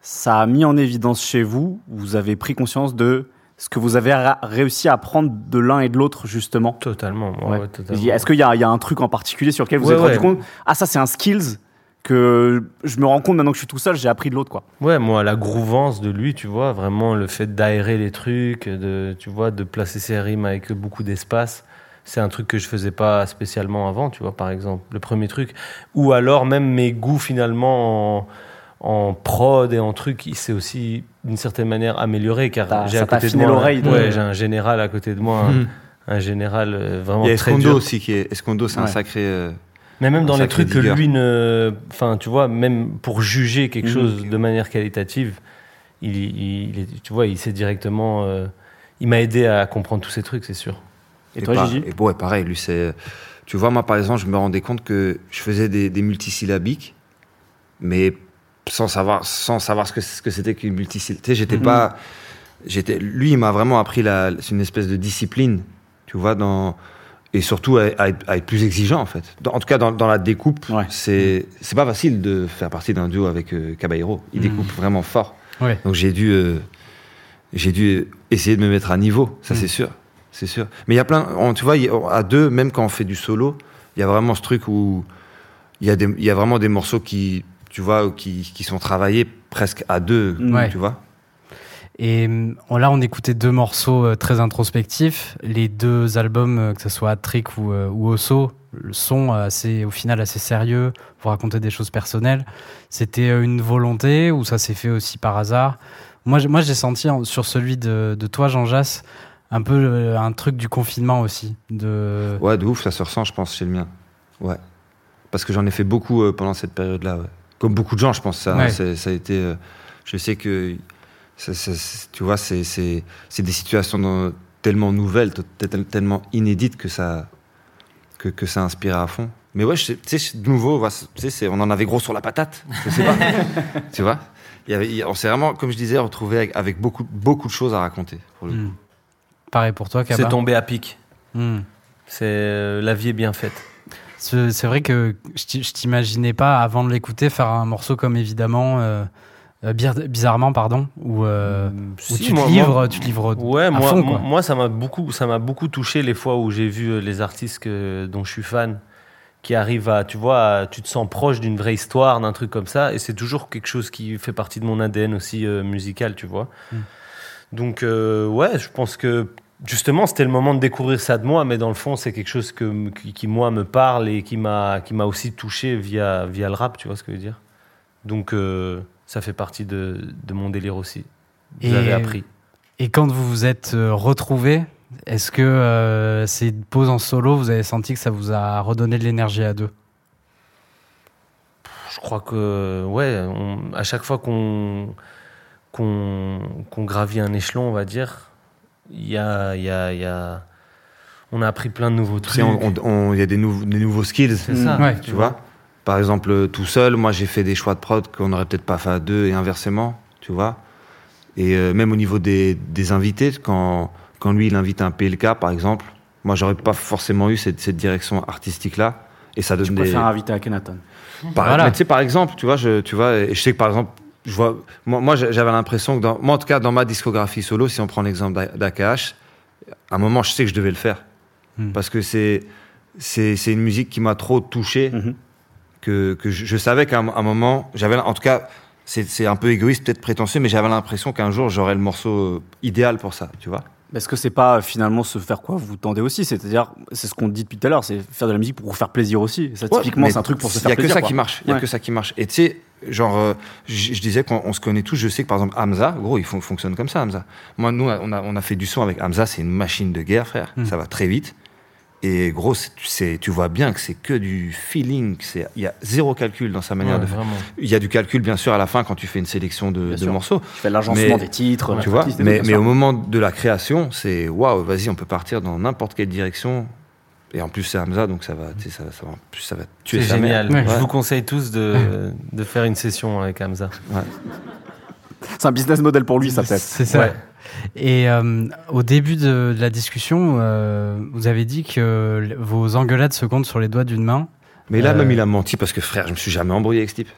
ça a mis en évidence chez vous, vous avez pris conscience de ce que vous avez réussi à apprendre de l'un et de l'autre, justement? Totalement. ouais, Ouais. ouais, totalement. Est-ce qu'il y, a il y a un truc en particulier sur lequel vous vous Ouais, êtes rendu ouais. compte? Ah, ça, c'est un skills que je me rends compte maintenant que je suis tout seul, j'ai appris de l'autre, quoi. Ouais, moi, la grouvance de lui, tu vois, vraiment le fait d'aérer les trucs, de, tu vois, de placer ses rimes avec beaucoup d'espace, c'est un truc que je faisais pas spécialement avant, tu vois, par exemple, le premier truc. Ou alors même mes goûts finalement en, en prod et en truc, il s'est aussi d'une certaine manière amélioré car j'ai à côté de moi, l'oreille, ouais, de- j'ai un général à côté de moi, un, un général euh, vraiment Il y a très Escondo dur. aussi qui est. Escondo, c'est un sacré. euh, Mais même dans les trucs que digger. lui ne. Enfin, tu vois, même pour juger quelque Mhm. chose de manière qualitative, il, il- il tu vois, il sait directement. euh, il m'a aidé à comprendre tous ces trucs, c'est sûr. Et, toi, par- Gigi et ouais, pareil, lui, c'est. Tu vois, moi, par exemple, je me rendais compte que je faisais des, des multisyllabiques, mais sans savoir, sans savoir ce que, que c'était qu'une multisyllabique. Tu sais, j'étais Mhm. pas. J'étais, lui, il m'a vraiment appris la, une espèce de discipline, tu vois, dans. Et surtout à, à être, à être plus exigeant, en fait. Dans- en tout cas, dans, dans la découpe, Ouais. c'est, c'est pas facile de faire partie d'un duo avec euh, Caballero. Il Mhm. découpe vraiment fort. Ouais. Donc j'ai dû, euh, j'ai dû essayer de me mettre à niveau, ça c'est sûr, c'est sûr. Mais il y a plein, on- tu vois, a- à deux, même quand on fait du solo, il y a vraiment ce truc où il y a il y a vraiment des morceaux qui, tu vois, qui, qui sont travaillés presque à deux, Ouais. tu vois. Et hum, là, on écoutait deux morceaux euh, très introspectifs. Les deux albums, euh, que ce soit Trick ou, euh, ou Osso, le son assez, au final assez sérieux. Vous racontez des choses personnelles. C'était euh, une volonté ou ça s'est fait aussi par hasard? Moi, j'ai- moi, j'ai senti en- sur celui de, de toi, Jean Jass, un peu euh, un truc du confinement aussi. De... Ouais, de ouf, ça se ressent, je pense, chez le mien. Ouais. Parce que j'en ai fait beaucoup euh, pendant cette période-là, ouais. Comme beaucoup de gens, je pense, ça, Ouais. c'est- ça a été. euh, je sais que, tu vois, c'est c'est- c'est des situations dans- tellement nouvelles, tellement inédites que ça, que, que ça inspire à fond. Mais ouais, tu sais, de nouveau, on en avait gros sur la patate, je sais pas. (laughs) tu vois? Il y avait, On s'est vraiment, comme je disais, retrouvé avec, avec beaucoup, beaucoup de choses à raconter. Pour le coup. Hmm. Pareil pour toi, C'est tombé à pic. Hmm. C'est euh, la vie est bien faite. C'est vrai que je t'imaginais pas, avant de l'écouter, faire un morceau comme évidemment, euh, euh, bizarrement, pardon, où, euh, où Si, tu, te moi- livres, tu te livres Ouais, à moi, fond, quoi. moi ça m'a beaucoup, ça m'a beaucoup touché les fois où j'ai vu euh, les artistes que- dont je suis fan, qui arrivent à, tu vois, à- tu te sens proche d'une vraie histoire, d'un truc comme ça, et c'est toujours quelque chose qui fait partie de mon ADN aussi euh, musical, tu vois. Mm. Donc ouais, je pense que justement c'était le moment de découvrir ça de moi, mais dans le fond c'est quelque chose que, qui, qui, moi me parle et qui m'a, qui m'a aussi touché via, via le rap, tu vois ce que je veux dire. Donc euh, ça fait partie de, de mon délire aussi. Vous avez appris. Et quand vous vous êtes euh, retrouvés, est-ce que euh, ces pauses en solo, vous avez senti que ça vous a redonné de l'énergie à deux? Je crois que, ouais, on- à chaque fois qu'on qu'on qu'on gravit un échelon, on va dire, il y a, il y a, y a- on a appris plein de nouveaux trucs. on- on- Il y a des, nou- des nouveaux skills. C'est ça. Ouais. Tu vois? Par exemple, euh, tout seul, moi j'ai fait des choix de prod qu'on n'aurait peut-être pas fait à deux et inversement, tu vois. Et euh, même au niveau des, des invités, quand, quand lui il invite un PLK par exemple, moi j'aurais pas forcément eu cette, cette direction artistique-là. Et ça donne Tu des. préfères inviter à Kenaton. Par, Voilà. mais tu sais, par exemple, tu vois, je, tu vois, et je sais que par exemple, je vois, moi, moi j'avais l'impression que dans, moi en tout cas dans ma discographie solo, si on prend l'exemple d'A- d'AKH, à un moment je sais que je devais le faire Hmm. parce que c'est une musique qui m'a trop touché Mhm. Que que je, je savais qu'à un, un moment j'avais en tout cas c'est c'est un peu égoïste peut-être prétentieux mais j'avais l'impression qu'un jour j'aurais le morceau euh, idéal pour ça tu vois Est-ce que c'est pas finalement se faire quoi vous tendez aussi? C'est-à-dire, c'est ce qu'on dit depuis tout à l'heure, c'est faire de la musique pour vous faire plaisir aussi. Ça, typiquement, c'est un truc pour se Il y faire a que plaisir. ça quoi. qui marche. Il y a que ça qui marche. Et tu sais, genre, euh, je disais qu'on on se connaît tous. Je sais que par exemple Hamza, gros, il fon- fonctionne comme ça, Hamza. Moi, nous, on a, on a fait du son avec Hamza. C'est une machine de guerre, frère. Mm. Ça va très vite. Et gros, c'est- tu sais, tu vois bien que c'est que du feeling. c'est- Il y a zéro calcul dans sa manière Ouais, de faire. Il y a du calcul, bien sûr, à la fin quand tu fais une sélection de, morceaux. Tu fais l'agencement Mais- des titres, tu vois. Mais, au moment de la création, c'est waouh, vas-y, on peut partir dans n'importe quelle direction. Et en plus, c'est Hamza, donc ça va, tu sais, ça, va- ça va, plus, ça va tuer C'est sa mère. génial. Ouais. Je vous conseille tous de, de faire une session avec Hamza. C'est un business model pour lui, ça peut-être. C'est ça. Et euh, au début de, la discussion, euh, vous avez dit que vos engueulades se comptent sur les doigts d'une main. Mais là, Euh, même, il a menti parce que frère, je me suis jamais embrouillé avec ce type.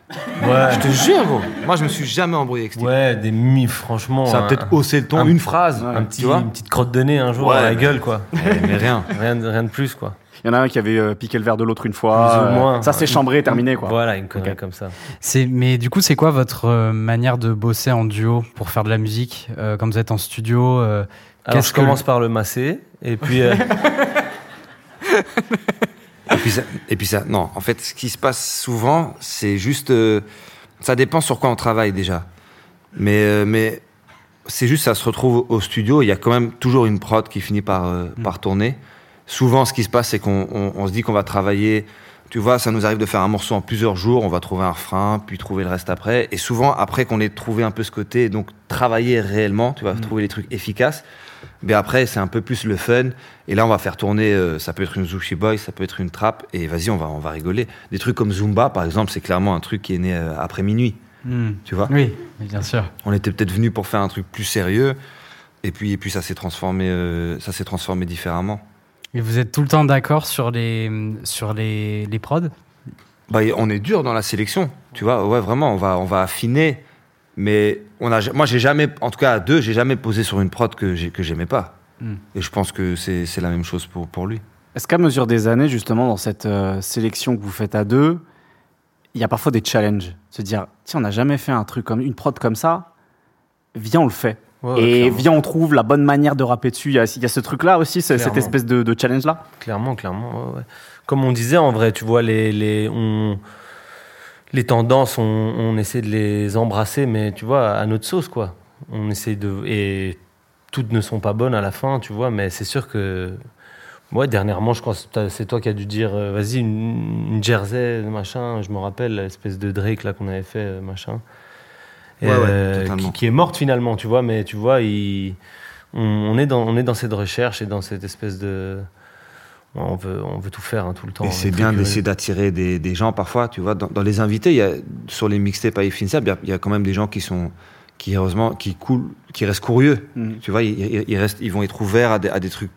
Ouais. Je te jure, gros. Moi, je me suis jamais embrouillé avec ce type. Ouais, des mi, franchement. Ça a un- peut-être haussé le ton, un- une phrase. un petit, tu vois une petite crotte de nez un jour Ouais. à la gueule, quoi. mais, mais (laughs) rien. Rien, de- rien de plus, quoi. Il y en a un qui avait euh, piqué le verre de l'autre une fois. Plus ou euh, moins. Ça s'est chambré, terminé, quoi. Voilà, une connerie comme ça. C'est, mais du coup, c'est quoi votre euh, manière de bosser en duo pour faire de la musique euh, quand vous êtes en studio euh, Alors, Qu'est-ce je que- commence par le masser, et puis. euh, (laughs) (laughs) Et puis, ça, et puis ça, non, en fait, ce qui se passe souvent, c'est juste. euh, ça dépend sur quoi on travaille déjà. Mais, euh, mais c'est juste, ça se retrouve au studio, il y a quand même toujours une prod qui finit par, euh, par tourner. Souvent, ce qui se passe, c'est qu'on on- on se dit qu'on va travailler. Tu vois, ça nous arrive de faire un morceau en plusieurs jours, on va trouver un refrain, puis trouver le reste après. Et souvent, après qu'on ait trouvé un peu ce côté, donc travailler réellement, tu vas trouver les trucs efficaces. Mais après, c'est un peu plus le fun. Et là, on va faire tourner, euh, ça peut être une Zushi Boy, ça peut être une trap. Et vas-y, on va, on va rigoler. Des trucs comme Zumba, par exemple, c'est clairement un truc qui est né euh, après minuit. hmm, Tu vois Oui, bien sûr. On était peut-être venu pour faire un truc plus sérieux. Et puis, et puis ça s'est transformé, euh, ça s'est transformé différemment. Et vous êtes tout le temps d'accord sur les, sur les, les prods? Bah, on est dur dans la sélection, tu vois. Ouais, vraiment, on va, on va affiner. Mais on a, moi, j'ai jamais, en tout cas à deux, j'ai jamais posé sur une prod que j'ai- que j'aimais pas. Hmm. Et je pense que c'est c'est la même chose pour, pour lui. Est-ce qu'à mesure des années, justement, dans cette euh, sélection que vous faites à deux, il y a parfois des challenges? Se dire, tiens, on n'a jamais fait un truc comme une prod comme ça, viens, on le fait. Ouais, Et clairement. viens, on trouve la bonne manière de rapper dessus. Il y a, il y a ce truc-là aussi, ce- cette espèce de, de challenge-là. Clairement, clairement. ouais, ouais. Comme on disait, en vrai, tu vois, les, les, on, les tendances, on, on essaie de les embrasser, mais tu vois, à notre sauce, quoi. On essaie de. Et toutes ne sont pas bonnes à la fin, tu vois, mais c'est sûr que. Ouais, dernièrement, je pense que c'est toi qui as dû dire, euh, vas-y, une, une jersey, machin. Je me rappelle l'espèce de Drake là qu'on avait fait, euh, machin. Et, Ouais, ouais, euh, qui, qui est morte finalement, tu vois, mais tu vois, il, on, on est dans, on est dans cette recherche et dans cette espèce de. On veut, on veut tout faire hein, tout le temps. Et On c'est est bien d'essayer curieux. d'attirer des, des gens parfois, tu vois. Dans, dans les invités, il y a, sur les mixtapes à Infinity, il y a- il y a quand même des gens qui sont, qui heureusement, qui coulent, qui restent curieux. Mhm. Tu vois, ils, restent, ils vont être ouverts à des, à des trucs,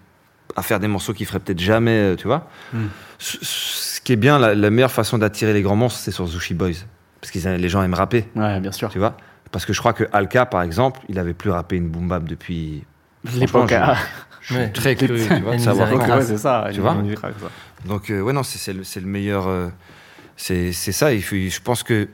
à faire des morceaux qu'ils feraient peut-être jamais, euh, tu vois. Mhm. Ce, ce qui est bien, la, la meilleure façon d'attirer les grands monstres, c'est sur Zushi Boys. Parce que les gens aiment rapper, Ouais, bien sûr. tu vois. Parce que je crois que Alka, par exemple, il avait plus rappé une boom bap depuis. L'époque. Franchement, Je suis Ouais. très curieux, tu vois, (laughs) de savoir. a ouais, c'est ça. Tu vois. Donc, euh, ouais, non, c'est c'est le, c'est le meilleur. euh, c'est c'est ça. Il faut- je pense que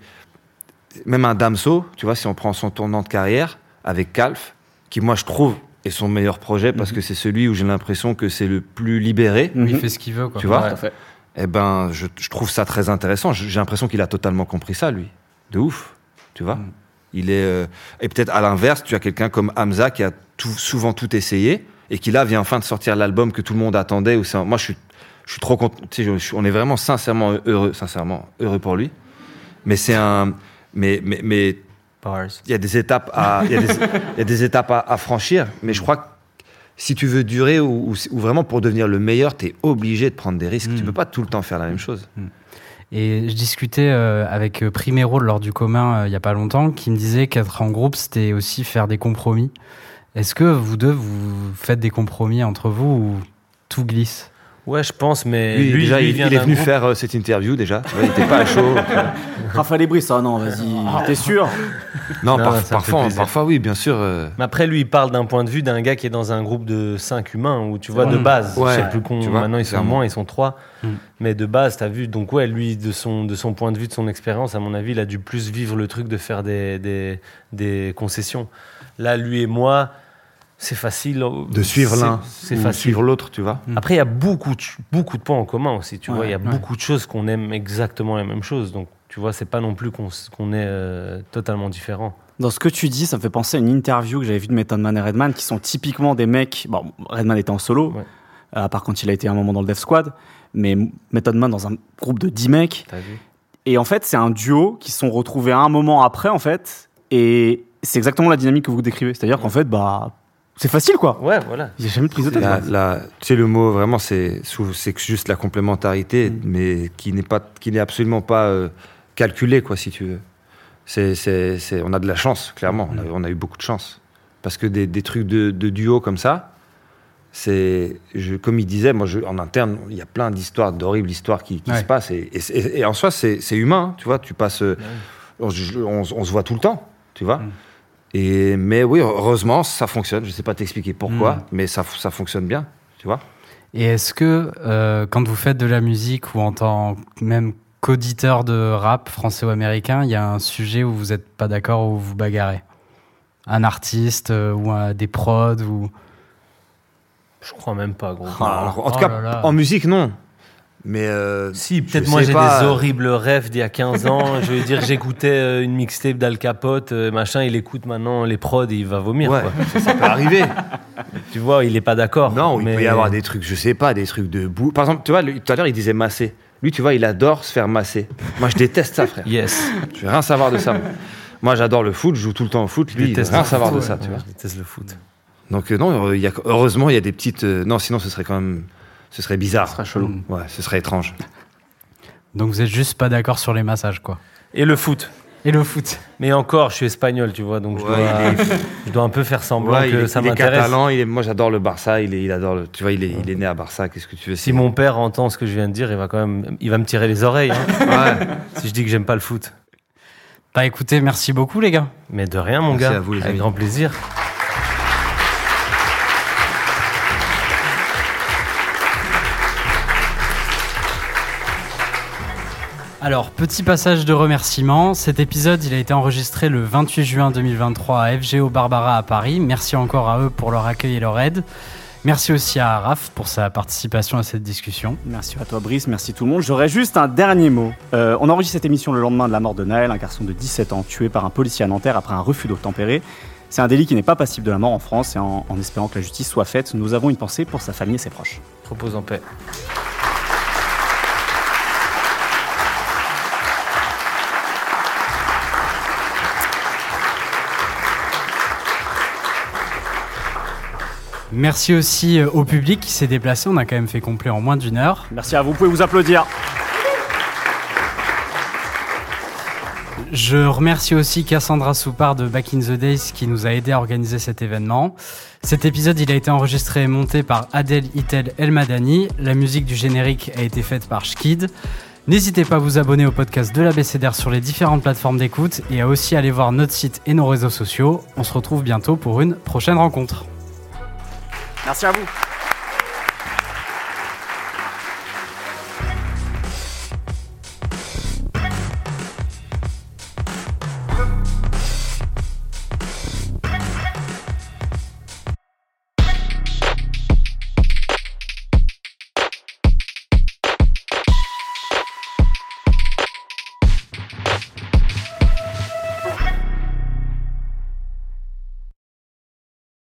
même un Damso, tu vois, si on prend son tournant de carrière avec Calf, qui moi je trouve est son meilleur projet parce que c'est celui où j'ai l'impression que c'est le plus libéré, Mhm. Il fait ce qu'il veut, quoi. tu vois? Fait. Eh ben, je, je trouve ça très intéressant. J'ai l'impression qu'il a totalement compris ça, lui. De ouf, tu vois? Mm. Il est. euh, Et peut-être à l'inverse, tu as quelqu'un comme Hamza qui a tout, souvent tout essayé et qui là vient enfin de sortir l'album que tout le monde attendait. Où Moi, je suis, je suis trop content. Je- je- on est vraiment sincèrement heureux, sincèrement heureux pour lui. Mais c'est un. Mais, mais, il y a des étapes à, il y a des, il y a des étapes à, à franchir, mais je crois que si tu veux durer ou, ou- ou vraiment pour devenir le meilleur, tu es obligé de prendre des risques. Mm. Tu peux pas tout le temps faire la même chose. Et je discutais euh, avec euh, Primero lors du commun euh, il y a pas longtemps, qui me disait qu'être en groupe, c'était aussi faire des compromis. Est-ce que vous deux, vous faites des compromis entre vous ou tout glisse Ouais, je pense, mais Lui, lui, déjà, lui, il, vient il est venu groupe- faire euh, cette interview déjà. Ouais, il était pas à chaud. (laughs) Raphaël Ebris, ah non, vas-y. T'es sûr Non, par- parfois, parfois, oui, bien sûr. euh, Mais après, lui, il parle d'un point de vue d'un gars qui est dans un groupe de 5 humains, où tu vois, de base, Ouais, je sais plus con, tu vois, maintenant ils sont moins, ils sont 3, Mm. mais de base, t'as vu, donc ouais, lui, de son, de son point de vue, de son expérience, à mon avis, il a dû plus vivre le truc de faire des, des, des concessions. Là, lui et moi, c'est facile. de suivre l'un C'est facile. suivre l'autre, tu vois. Après, il y a beaucoup de, beaucoup de points en commun aussi, tu Ouais, vois, il y a ouais. beaucoup de choses qu'on aime exactement la même chose, donc tu vois, c'est pas non plus qu'on est euh, totalement différents. Dans ce que tu dis, ça me fait penser à une interview que j'avais vue de Method Man et Redman, qui sont typiquement des mecs. Bon, Redman était en solo, Ouais. à part quand il a été un moment dans le Death Squad, mais Method Man dans un groupe de 10 mecs. T'as vu Et en fait, c'est un duo qui se sont retrouvés un moment après, en fait. Et c'est exactement la dynamique que vous décrivez. C'est-à-dire qu'en fait, bah, c'est facile, quoi. Ouais, voilà. Il n'y a jamais de prise de tête. Tu sais, le mot vraiment, c'est juste la complémentarité, Mm. mais qui n'est pas, qui n'est absolument pas euh, calculée, quoi, si tu veux. C'est, c'est, c'est- on a de la chance, clairement. On, a, on a eu beaucoup de chance. Parce que des, des trucs de, de duo comme ça, c'est, comme il disait, moi, je, en interne, il y a plein d'histoires, d'horribles histoires qui, qui Ouais. se passent. Et, et, et- et en soi, c'est, humain, hein, tu vois. Tu passes, euh, on, je- on- on se voit tout le temps, tu vois. Mm. Et, mais oui, heureusement, ça fonctionne. Je sais pas t'expliquer pourquoi, Mm. mais ça, ça fonctionne bien, tu vois. Et est-ce que euh, quand vous faites de la musique ou en tant même qu'auditeur de rap français ou américain, il y a un sujet où vous n'êtes pas d'accord ou vous vous bagarrez? Un artiste euh, ou un- des prods ou... Je crois même pas, gros. Alors, en tout Oh cas, là là. en musique, non. Mais euh, Si, peut-être je moi j'ai des horribles rêves d'il y a 15 ans. je veux dire, j'écoutais euh, une mixtape d'Al Capote, euh, machin, il écoute maintenant les prods et il va vomir. ouais, quoi. ça, ça peut arriver. Tu vois, il est pas d'accord. non, il peut y avoir des trucs, je sais pas, des trucs de boue. Par exemple, tu vois, tout à l'heure, il disait masser. Lui, tu vois, il adore se faire masser. Moi, je déteste ça, frère. Yes. Je veux rien savoir de ça. moi. Moi, j'adore le foot, je joue tout le temps au foot. Lui, il veut déteste rien savoir foot, de ça, ouais. tu vois. Je déteste le foot. Donc, euh, non, il y a- heureusement, il y a des petites. euh, non, sinon, ce serait quand même. Ce serait bizarre. Ce serait chelou. Mm. Ouais, ce serait étrange. Donc vous êtes juste pas d'accord sur les massages, quoi. Et le foot. Et le foot Mais encore, je suis espagnol, tu vois, donc je, Ouais, dois, (laughs) je dois un peu faire semblant Ouais, il que est, ça il est m'intéresse. catalan, il est- moi j'adore le Barça, il, est, il adore le, tu vois, il est, il est né à Barça, qu'est-ce que tu veux Si mon père entend ce que je viens de dire, il va quand même, il va me tirer les oreilles hein, (laughs) Ouais. si je dis que j'aime pas le foot. Bah écoutez, merci beaucoup les gars. Mais de rien, mon Merci gars. à vous, les Avec amis. grand plaisir. Alors, petit passage de remerciement. Cet épisode, il a été enregistré le 28 juin 2023 à FGO Barbara à Paris. Merci encore à eux pour leur accueil et leur aide. Merci aussi à Raph pour sa participation à cette discussion. Merci à toi, Brice. Merci tout le monde. J'aurais juste un dernier mot. Euh, on enregistre cette émission le lendemain de la mort de Naël, un garçon de 17 ans tué par un policier à Nanterre après un refus d'obtempérer. C'est un délit qui n'est pas passible de la mort en France et en, en espérant que la justice soit faite, nous avons une pensée pour sa famille et ses proches. Propose en paix. Merci aussi euh, au public qui s'est déplacé. On a quand même fait complet en moins d'une heure. Merci à vous. Vous pouvez vous applaudir. Je remercie aussi Cassandra Soupard de Back in the Days qui nous a aidé à organiser cet événement. Cet épisode, il a été enregistré et monté par Adèle Itel Elmadani. La musique du générique a été faite par Schkid. N'hésitez pas à vous abonner au podcast de l'ABCDR sur les différentes plateformes d'écoute et à aussi aller voir notre site et nos réseaux sociaux. On se retrouve bientôt pour une prochaine rencontre. Merci à vous.